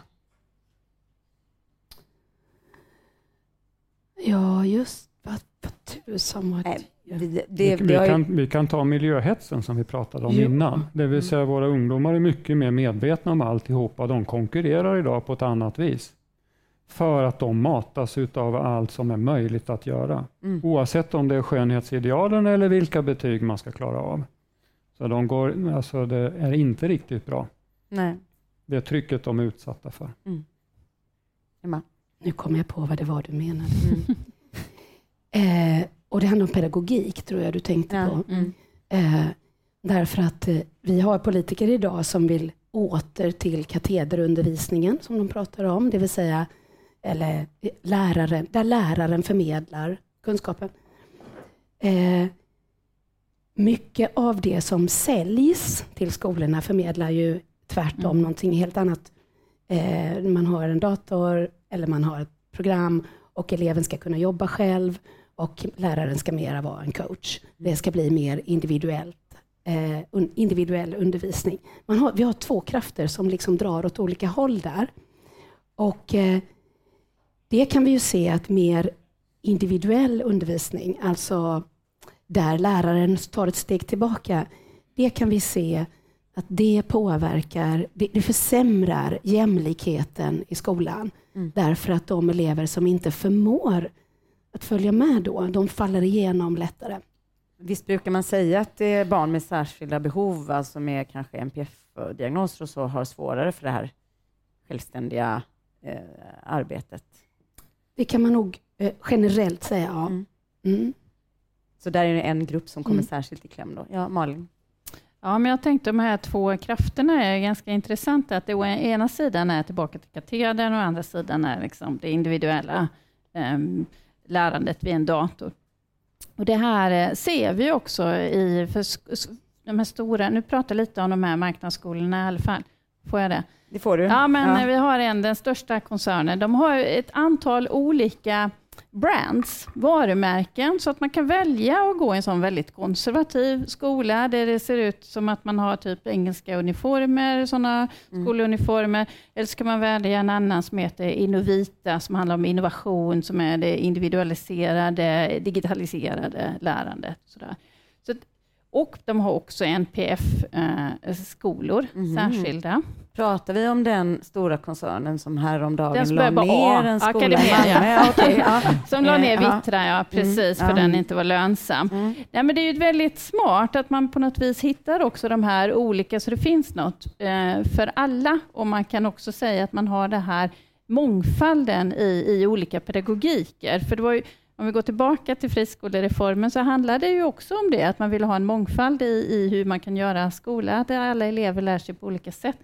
Ja, just vad, vad tusan Nej, det, Vi, det, vi, vi, kan, vi kan ta miljöhetsen som vi pratade om Jo. innan. Det vill säga våra ungdomar är mycket mer medvetna om alltihopa. De konkurrerar idag på ett annat vis. För att de matas av allt som är möjligt att göra. Mm. Oavsett om det är skönhetsidealen eller vilka betyg man ska klara av. Så de går, alltså det är inte riktigt bra. Nej, Det trycket de är utsatta för. Emma. Nu kommer jag på vad det var du menade. Mm. Eh, och det handlar om pedagogik, tror jag du tänkte Ja, på. mm. Eh, därför att eh, vi har politiker idag som vill åter till katederundervisningen, som de pratar om, det vill säga eller eh, läraren, där läraren förmedlar kunskapen. Eh, mycket av det som säljs till skolorna förmedlar ju tvärtom Mm. någonting helt annat. Eh, man har en dator eller man har ett program och eleven ska kunna jobba själv och läraren ska mera vara en coach. Det ska bli mer individuellt, eh, un, individuell undervisning. Man har, vi har två krafter som liksom drar åt olika håll där. Och eh, det kan vi ju se att mer individuell undervisning, alltså där läraren tar ett steg tillbaka, det kan vi se att det påverkar, det, det försämrar jämlikheten i skolan. Mm. Därför att de elever som inte förmår att följa med då, de faller igenom lättare. Visst brukar man säga att det är barn med särskilda behov, alltså med kanske NPF-diagnoser och så, har svårare för det här självständiga eh, arbetet? Det kan man nog eh, generellt säga, ja. Mm. Mm. Så där är det en grupp som kommer Mm. särskilt i kläm då. Ja, Malin? Ja, men jag tänkte de här två krafterna är ganska intressanta. Att det å ena sidan är tillbaka till katedern och å andra sidan är liksom det individuella ehm, lärandet vid en dator. Och det här eh, ser vi också i för de här stora, nu pratar jag lite om de här marknadsskolorna i alla fall. Får jag det? Det får du. Ja, men eh, vi har en, den största koncernen. De har ett antal olika brands, varumärken, så att man kan välja att gå i en sån väldigt konservativ skola, där det ser ut som att man har typ engelska uniformer, sådana Mm. skoluniformer. Eller så kan man välja en annan som heter Innovita, som handlar om innovation, som är det individualiserade, digitaliserade lärandet. Sådär. Och de har också NPF-skolor, Mhm. särskilda. Pratar vi om den stora koncernen som häromdagen Den la ner en skola i Academedia. Malmö? Ja. Som la Eh, ner. Vittra, ja precis, Mm, för ja. den inte var lönsam. Mm. Nej, men det är ju väldigt smart att man på något vis hittar också de här olika, så det finns något eh, för alla. Och man kan också säga att man har det här mångfalden i, i olika pedagogiker. För det var ju, om vi går tillbaka till friskolereformen så handlar det ju också om det, att man vill ha en mångfald i, i hur man kan göra skola, där alla elever lär sig på olika sätt.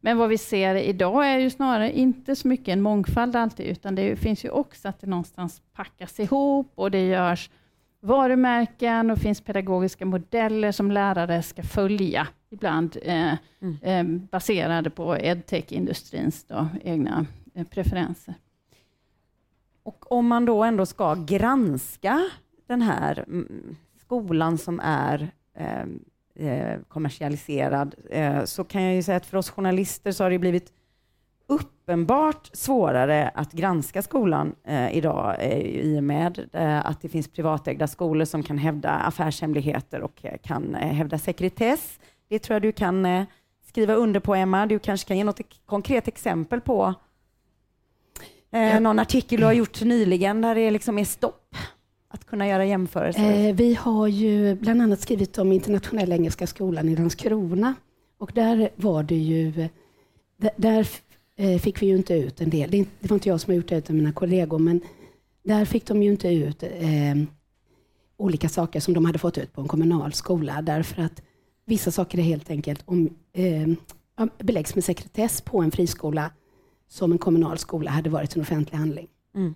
Men vad vi ser idag är ju snarare inte så mycket en mångfald alltid, utan det finns ju också att det någonstans packas ihop och det görs varumärken och finns pedagogiska modeller som lärare ska följa, ibland eh, Mm. eh, baserade på edtech-industrins egna eh, preferenser. Och om man då ändå ska granska den här mm, skolan som är ehm, eh, kommersialiserad, eh, så kan jag ju säga att för oss journalister så har det blivit uppenbart svårare att granska skolan eh, idag eh, i och med eh, att det finns privatägda skolor som kan hävda affärshemligheter och eh, kan eh, hävda sekretess. Det tror jag du kan eh, skriva under på, Emma. Du kanske kan ge något konkret exempel på eh, någon artikel du har gjort nyligen där det liksom är stopp att kunna göra jämförelser. Eh, vi har ju bland annat skrivit om internationella engelska skolan i Landskrona. Och där var det ju, där, där eh, fick vi ju inte ut en del. Det, var inte jag som har gjort det utan mina kollegor, men där fick de ju inte ut eh, olika saker som de hade fått ut på en kommunal skola därför att vissa saker är helt enkelt om, eh, beläggs med sekretess på en friskola som en kommunal skola hade varit en offentlig handling. Mm.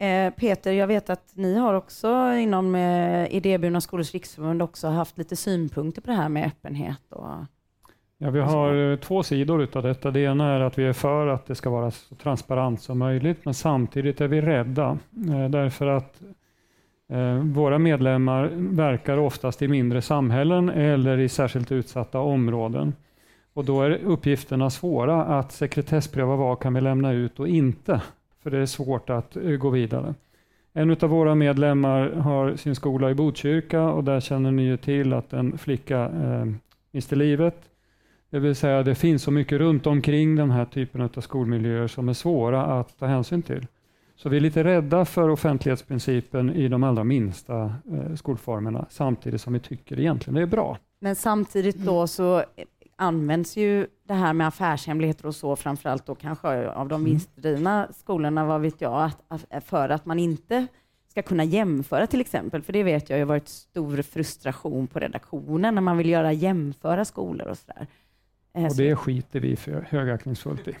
Eh, Peter, jag vet att ni har också inom eh, Idéburna skolors riksförbund också haft lite synpunkter på det här med öppenhet. Och, Ja, vi har eh, två sidor utav detta. Det ena är att vi är för att det ska vara så transparent som möjligt, men samtidigt är vi rädda därför att våra medlemmar verkar oftast i mindre samhällen eller i särskilt utsatta områden. Och då är uppgifterna svåra att sekretesspröva vad kan vi lämna ut och inte, för det är svårt att eh, gå vidare. En av våra medlemmar har sin skola i Botkyrka och där känner ni ju till att en flicka eh, miste livet. Det vill säga det finns så mycket runt omkring den här typen av skolmiljöer som är svåra att ta hänsyn till. Så vi är lite rädda för offentlighetsprincipen i de allra minsta eh, skolformerna samtidigt som vi tycker egentligen det är bra. men samtidigt då så eh, används ju det här med affärshemligheter och så, framförallt då kanske av de Mm. vinstdrivna skolorna, vad vet jag, att, för att man inte ska kunna jämföra till exempel, för det vet jag har varit stor frustration på redaktionen när man vill göra jämföra skolor och sådär. Eh, Och det skiter vi för högaktningsfullt i.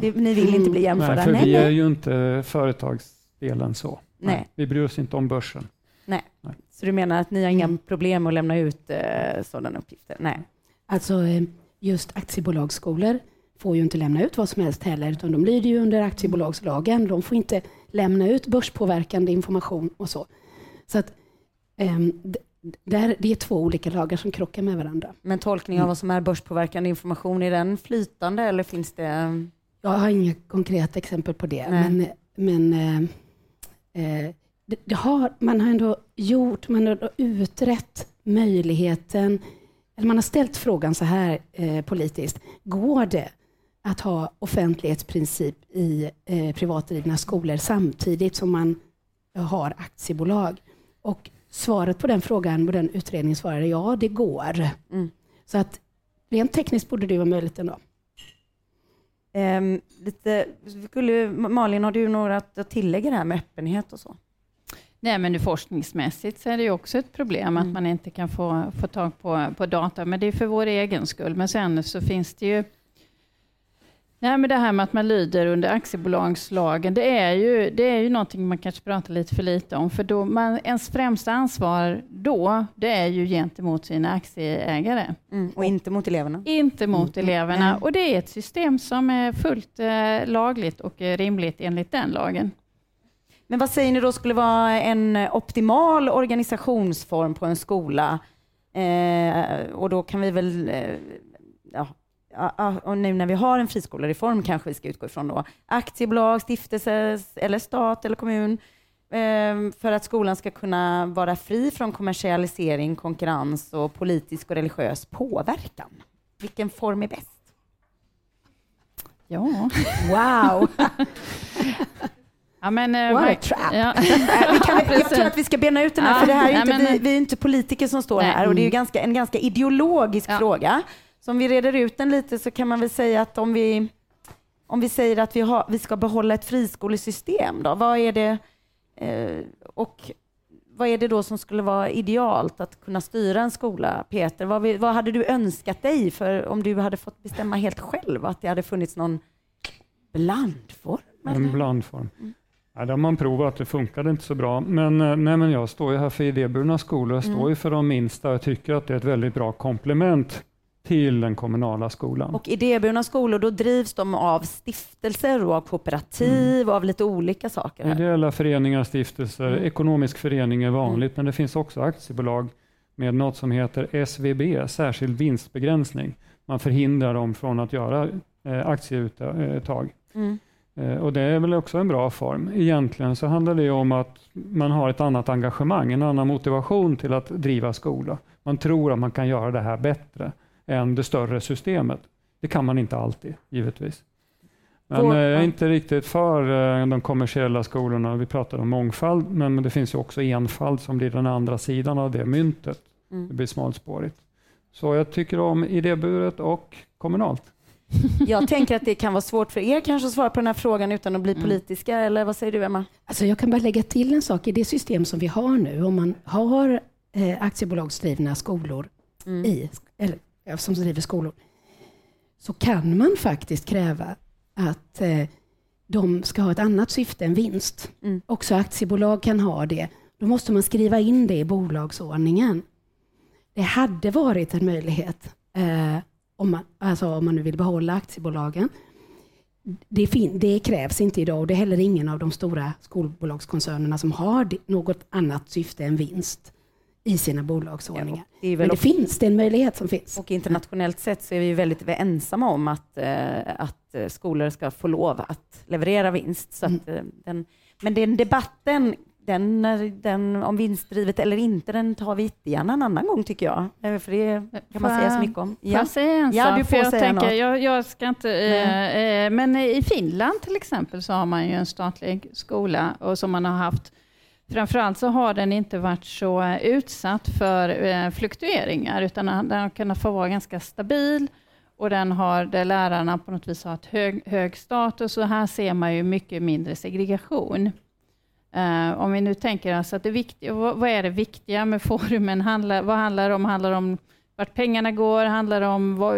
det, ni vill inte bli jämförda? Nej, för nej, vi är nej. ju inte företagsdelen så. Nej. Vi bryr oss inte om börsen. Så du menar att ni har inga problem att lämna ut eh, sådana uppgifter? Nej. Alltså eh, just aktiebolagsskolor får ju inte lämna ut vad som helst heller, utan de lyder ju under aktiebolagslagen. De får inte lämna ut börspåverkande information och så. Så att ehm, där, det är två olika lagar som krockar med varandra. Men tolkning av vad som är börspåverkande information, är den flytande eller finns det? Jag har inga konkreta exempel på det, Nej. men, men eh, eh, det, det har, man har ändå gjort, man har utrett möjligheten, eller man har ställt frågan så här eh, politiskt, går det att ha offentlighetsprincip i eh, privatdrivna skolor samtidigt som man har aktiebolag? Och svaret på den frågan, på den utredningen svarade ja, det går. Mm. Så att rent tekniskt borde det vara möjligt ändå. Ehm, lite, skulle, Malin, har du några att tillägga det här med öppenhet och så? Nej, men forskningsmässigt så är det ju också ett problem att Mm. man inte kan få, få tag på, på data, men det är för vår egen skull. Men sen så finns det ju Nej, men det här med att man lyder under aktiebolagslagen, det är ju, det är ju någonting man kanske pratar lite för lite om, för då man, ens främsta ansvar då, det är ju gentemot sina aktieägare, Mm. Och inte mot eleverna? inte mot Mm. eleverna. Nej. Och det är ett system som är fullt eh, lagligt och eh, rimligt enligt den lagen. Men vad säger ni då skulle vara en optimal organisationsform på en skola? Eh, och då kan vi väl, eh, ja, och nu när vi har en friskolereform kanske vi ska utgå ifrån då, aktiebolag, stiftelse eller stat eller kommun, eh, för att skolan ska kunna vara fri från kommersialisering, konkurrens och politisk och religiös påverkan. Vilken form är bäst? Ja, Wow! ja men... eh, What a trap. Ja. vi kan, jag tror att vi ska bena ut den här, Ja, för det här är inte, men- vi, vi är inte politiker som står Nej. här och det är ju ganska, en ganska ideologisk Ja. fråga. Så om vi reder ut den lite så kan man väl säga att om vi, om vi säger att vi, har, vi ska behålla ett friskolesystem, då, vad är det eh, och vad är det då som skulle vara idealt att kunna styra en skola, Peter? Vad, vi, vad hade du önskat dig för om du hade fått bestämma helt själv, att det hade funnits någon blandform? En blandform. Mm. Ja, det har man provat, det funkade inte så bra. Men, eh, nej, men jag står ju här för idéburna skolor, jag står Mm. ju för de minsta. Jag tycker att det är ett väldigt bra komplement till den kommunala skolan. Och idéburna skolor, då drivs de av stiftelser och av kooperativ och av lite olika saker. Här. Ideella föreningar, stiftelser, Mm. ekonomisk förening är vanligt, men det finns också aktiebolag med något som heter SVB, särskild vinstbegränsning. Man förhindrar dem från att göra eh, aktieuttag. Mm. Eh, Och det är väl också en bra form. Egentligen så handlar det om att man har ett annat engagemang, en annan motivation till att driva skola. Man tror att man kan göra det här bättre än det större systemet. Det kan man inte alltid, givetvis. Men eh, jag är inte riktigt för eh, de kommersiella skolorna. Vi pratar om mångfald, men det finns ju också enfald som blir den andra sidan av det myntet. Det Mm. blir smalspårigt. Så jag tycker om idéburet och kommunalt. Jag tänker att det kan vara svårt för er kanske att svara på den här frågan utan att bli Mm. politiska, eller vad säger du Emma? Alltså jag kan bara lägga till en sak. I det system som vi har nu, om man har eh, aktiebolagsdrivna skolor Mm. i, eller som driver skolor, så kan man faktiskt kräva att eh, de ska ha ett annat syfte än vinst. Mm. Också aktiebolag kan ha det. Då måste man skriva in det i bolagsordningen. Det hade varit en möjlighet eh, om, man, alltså om man nu vill behålla aktiebolagen. Det, fin- det krävs inte idag och det är heller ingen av de stora skolbolagskoncernerna som har det- något annat syfte än vinst i sina bolagsordningar. Det är Men det också, finns, det är en möjlighet som finns. och internationellt sett så är vi väldigt ensamma om att, eh, att eh, skolor ska få lov att leverera vinst. Så att, eh, den, men den debatten, den, den, om vinstdrivet eller inte, den tar vi jättegärna en annan gång tycker jag. Eh, För det kan man säga så mycket om. Får jag säga en Ja, sak? du För får jag, säga tänker, något. jag, jag ska inte, eh, eh, men i Finland till exempel så har man ju en statlig skola och som man har haft Framförallt så har den inte varit så eh, utsatt för eh, fluktueringar utan den har kunnat få vara ganska stabil och den har, där lärarna på något vis har haft hög, hög status och här ser man ju mycket mindre segregation. Uh, om vi nu tänker oss att det viktiga, vad, vad, är det viktiga med forumen? Handlar, vad handlar det om? Handlar det om vart pengarna går? Handlar det om vad,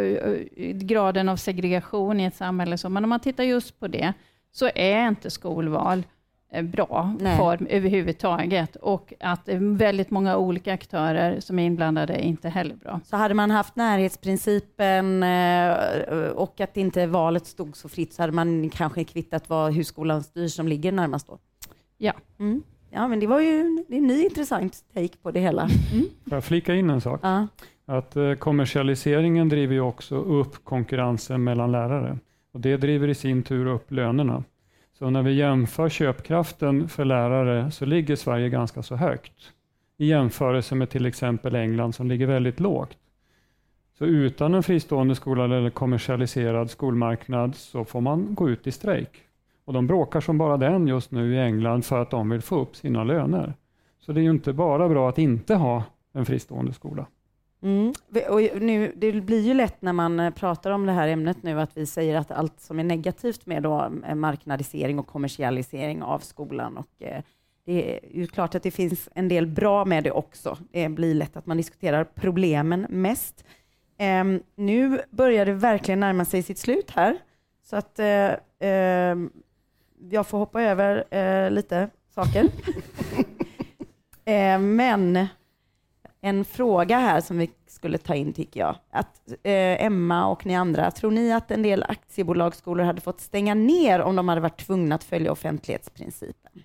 graden av segregation i ett samhälle? Så, men om man tittar just på det, så är inte skolval Eh, bra Nej. form överhuvudtaget och att väldigt många olika aktörer som är inblandade är inte heller bra. Så hade man haft närhetsprincipen eh, och att inte valet stod så fritt så hade man kanske kvittat vad, hur skolan styrs som ligger närmast då? Ja. Mm. Ja, men det var ju en ny intressant take på det hela. Mm. Får jag flika in en sak? Ja. Att eh, kommersialiseringen driver ju också upp konkurrensen mellan lärare och det driver i sin tur upp lönerna. Så när vi jämför köpkraften för lärare så ligger Sverige ganska så högt i jämförelse med till exempel England som ligger väldigt lågt. Så utan en fristående skola eller kommersialiserad skolmarknad så får man gå ut i strejk. Och de bråkar som bara den just nu i England för att de vill få upp sina löner. Så det är ju inte bara bra att inte ha en fristående skola. Mm. Och nu, det blir ju lätt när man eh, pratar om det här ämnet nu att vi säger att allt som är negativt med då, eh, marknadisering och kommersialisering av skolan. Och, eh, det är ju klart att det finns en del bra med det också. Det blir lätt att man diskuterar problemen mest. Eh, nu börjar det verkligen närma sig sitt slut här, så att eh, ehm, jag får hoppa över eh, lite saker. men en fråga här som vi skulle ta in tycker jag. Att, eh, Emma och ni andra, tror ni att en del aktiebolagsskolor hade fått stänga ner om de hade varit tvungna att följa offentlighetsprincipen?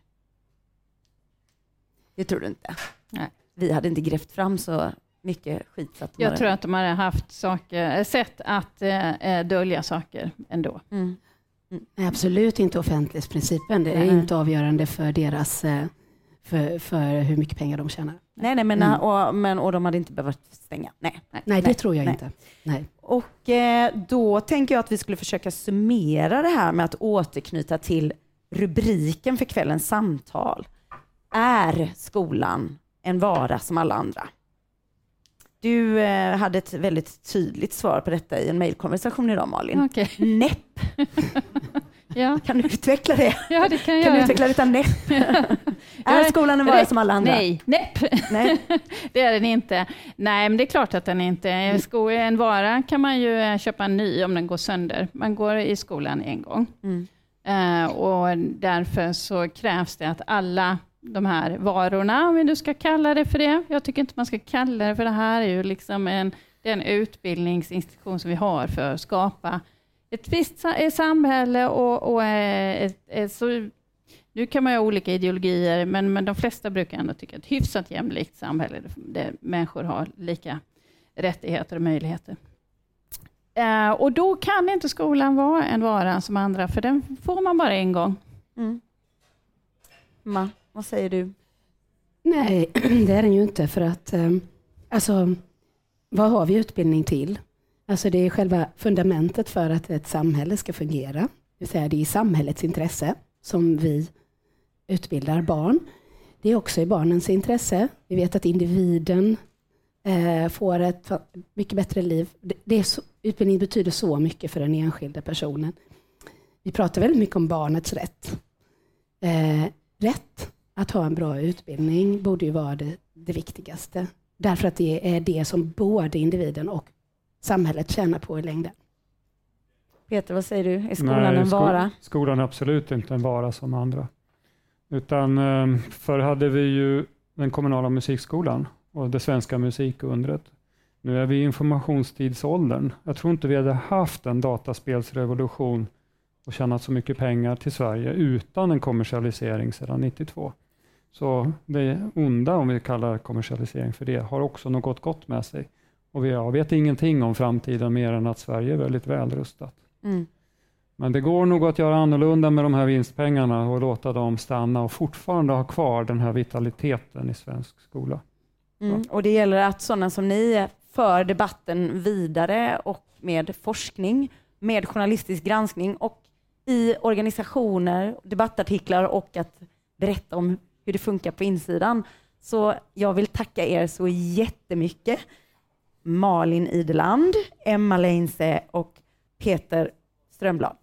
Det tror du inte? Nej. Vi hade inte grävt fram så mycket skit. Så att jag hade... tror att de hade haft saker, sätt att eh, eh, dölja saker ändå. Mm. Mm. Absolut inte offentlighetsprincipen. Det är Nej. inte avgörande för deras eh, för, för hur mycket pengar de tjänar. Nej, nej men, mm. och, men, och de hade inte behövt stänga. Nej, nej, nej det tror jag inte. Nej. Och eh, då tänker jag att vi skulle försöka summera det här med att återknyta till rubriken för kvällens samtal. Är skolan en vara som alla andra? Du eh, hade ett väldigt tydligt svar på detta i en mejlkonversation idag Malin. Okay. Näpp. Ja. Kan du utveckla det? Ja, det kan jag Kan du utveckla detta näpp? är skolan en vara som alla andra? Nej, näpp. Nej. det är den inte. Nej, men det är klart att den inte är. En vara kan man ju eh, köpa en ny om den går sönder. Man går i skolan en gång. Mm. Uh, och därför så krävs det att alla de här varorna, om vi nu ska kalla det för det. Jag tycker inte man ska kalla det för det här är ju liksom en, den utbildningsinstitution som vi har för att skapa ett visst eh, samhälle och, och eh, ett, ett, så, nu kan man ju ha olika ideologier, men, men de flesta brukar ändå tycka att ett hyfsat jämlikt samhälle där människor har lika rättigheter och möjligheter. Eh, och då kan inte skolan vara en vara som andra, för den får man bara en gång. Mm. Ma, vad säger du? Nej, det är den ju inte, för att eh, alltså, vad har vi utbildning till? Alltså det är själva fundamentet för att ett samhälle ska fungera. Det vill säga det är i samhällets intresse som vi utbildar barn. Det är också i barnens intresse. Vi vet att individen eh, får ett mycket bättre liv. Det är så, utbildning betyder så mycket för den enskilda personen. Vi pratar väldigt mycket om barnets rätt. Eh, rätt att ha en bra utbildning borde ju vara det, det viktigaste. Därför att det är det som både individen och samhället tjänar på i längden. Peter, vad säger du? Är skolan Nej, en vara? Skolan är absolut inte en vara som andra. Utan ehm, förr hade vi ju den kommunala musikskolan och det svenska musikundret. Nu är vi i informationstidsåldern. Jag tror inte vi hade haft en dataspelsrevolution och tjänat så mycket pengar till Sverige utan en kommersialisering sedan 92. Så det onda, om vi kallar kommersialisering för det, har också något gott med sig. Och jag vet ingenting om framtiden mer än att Sverige är väldigt välrustat. Mm. Men det går nog att göra annorlunda med de här vinstpengarna och låta dem stanna och fortfarande ha kvar den här vitaliteten i svensk skola. Mm. Och det gäller att sådana som ni för debatten vidare och med forskning, med journalistisk granskning och i organisationer, debattartiklar och att berätta om hur det funkar på insidan. Så jag vill tacka er så jättemycket. Malin Ideland, Emma Leinse och Peter Strömblad.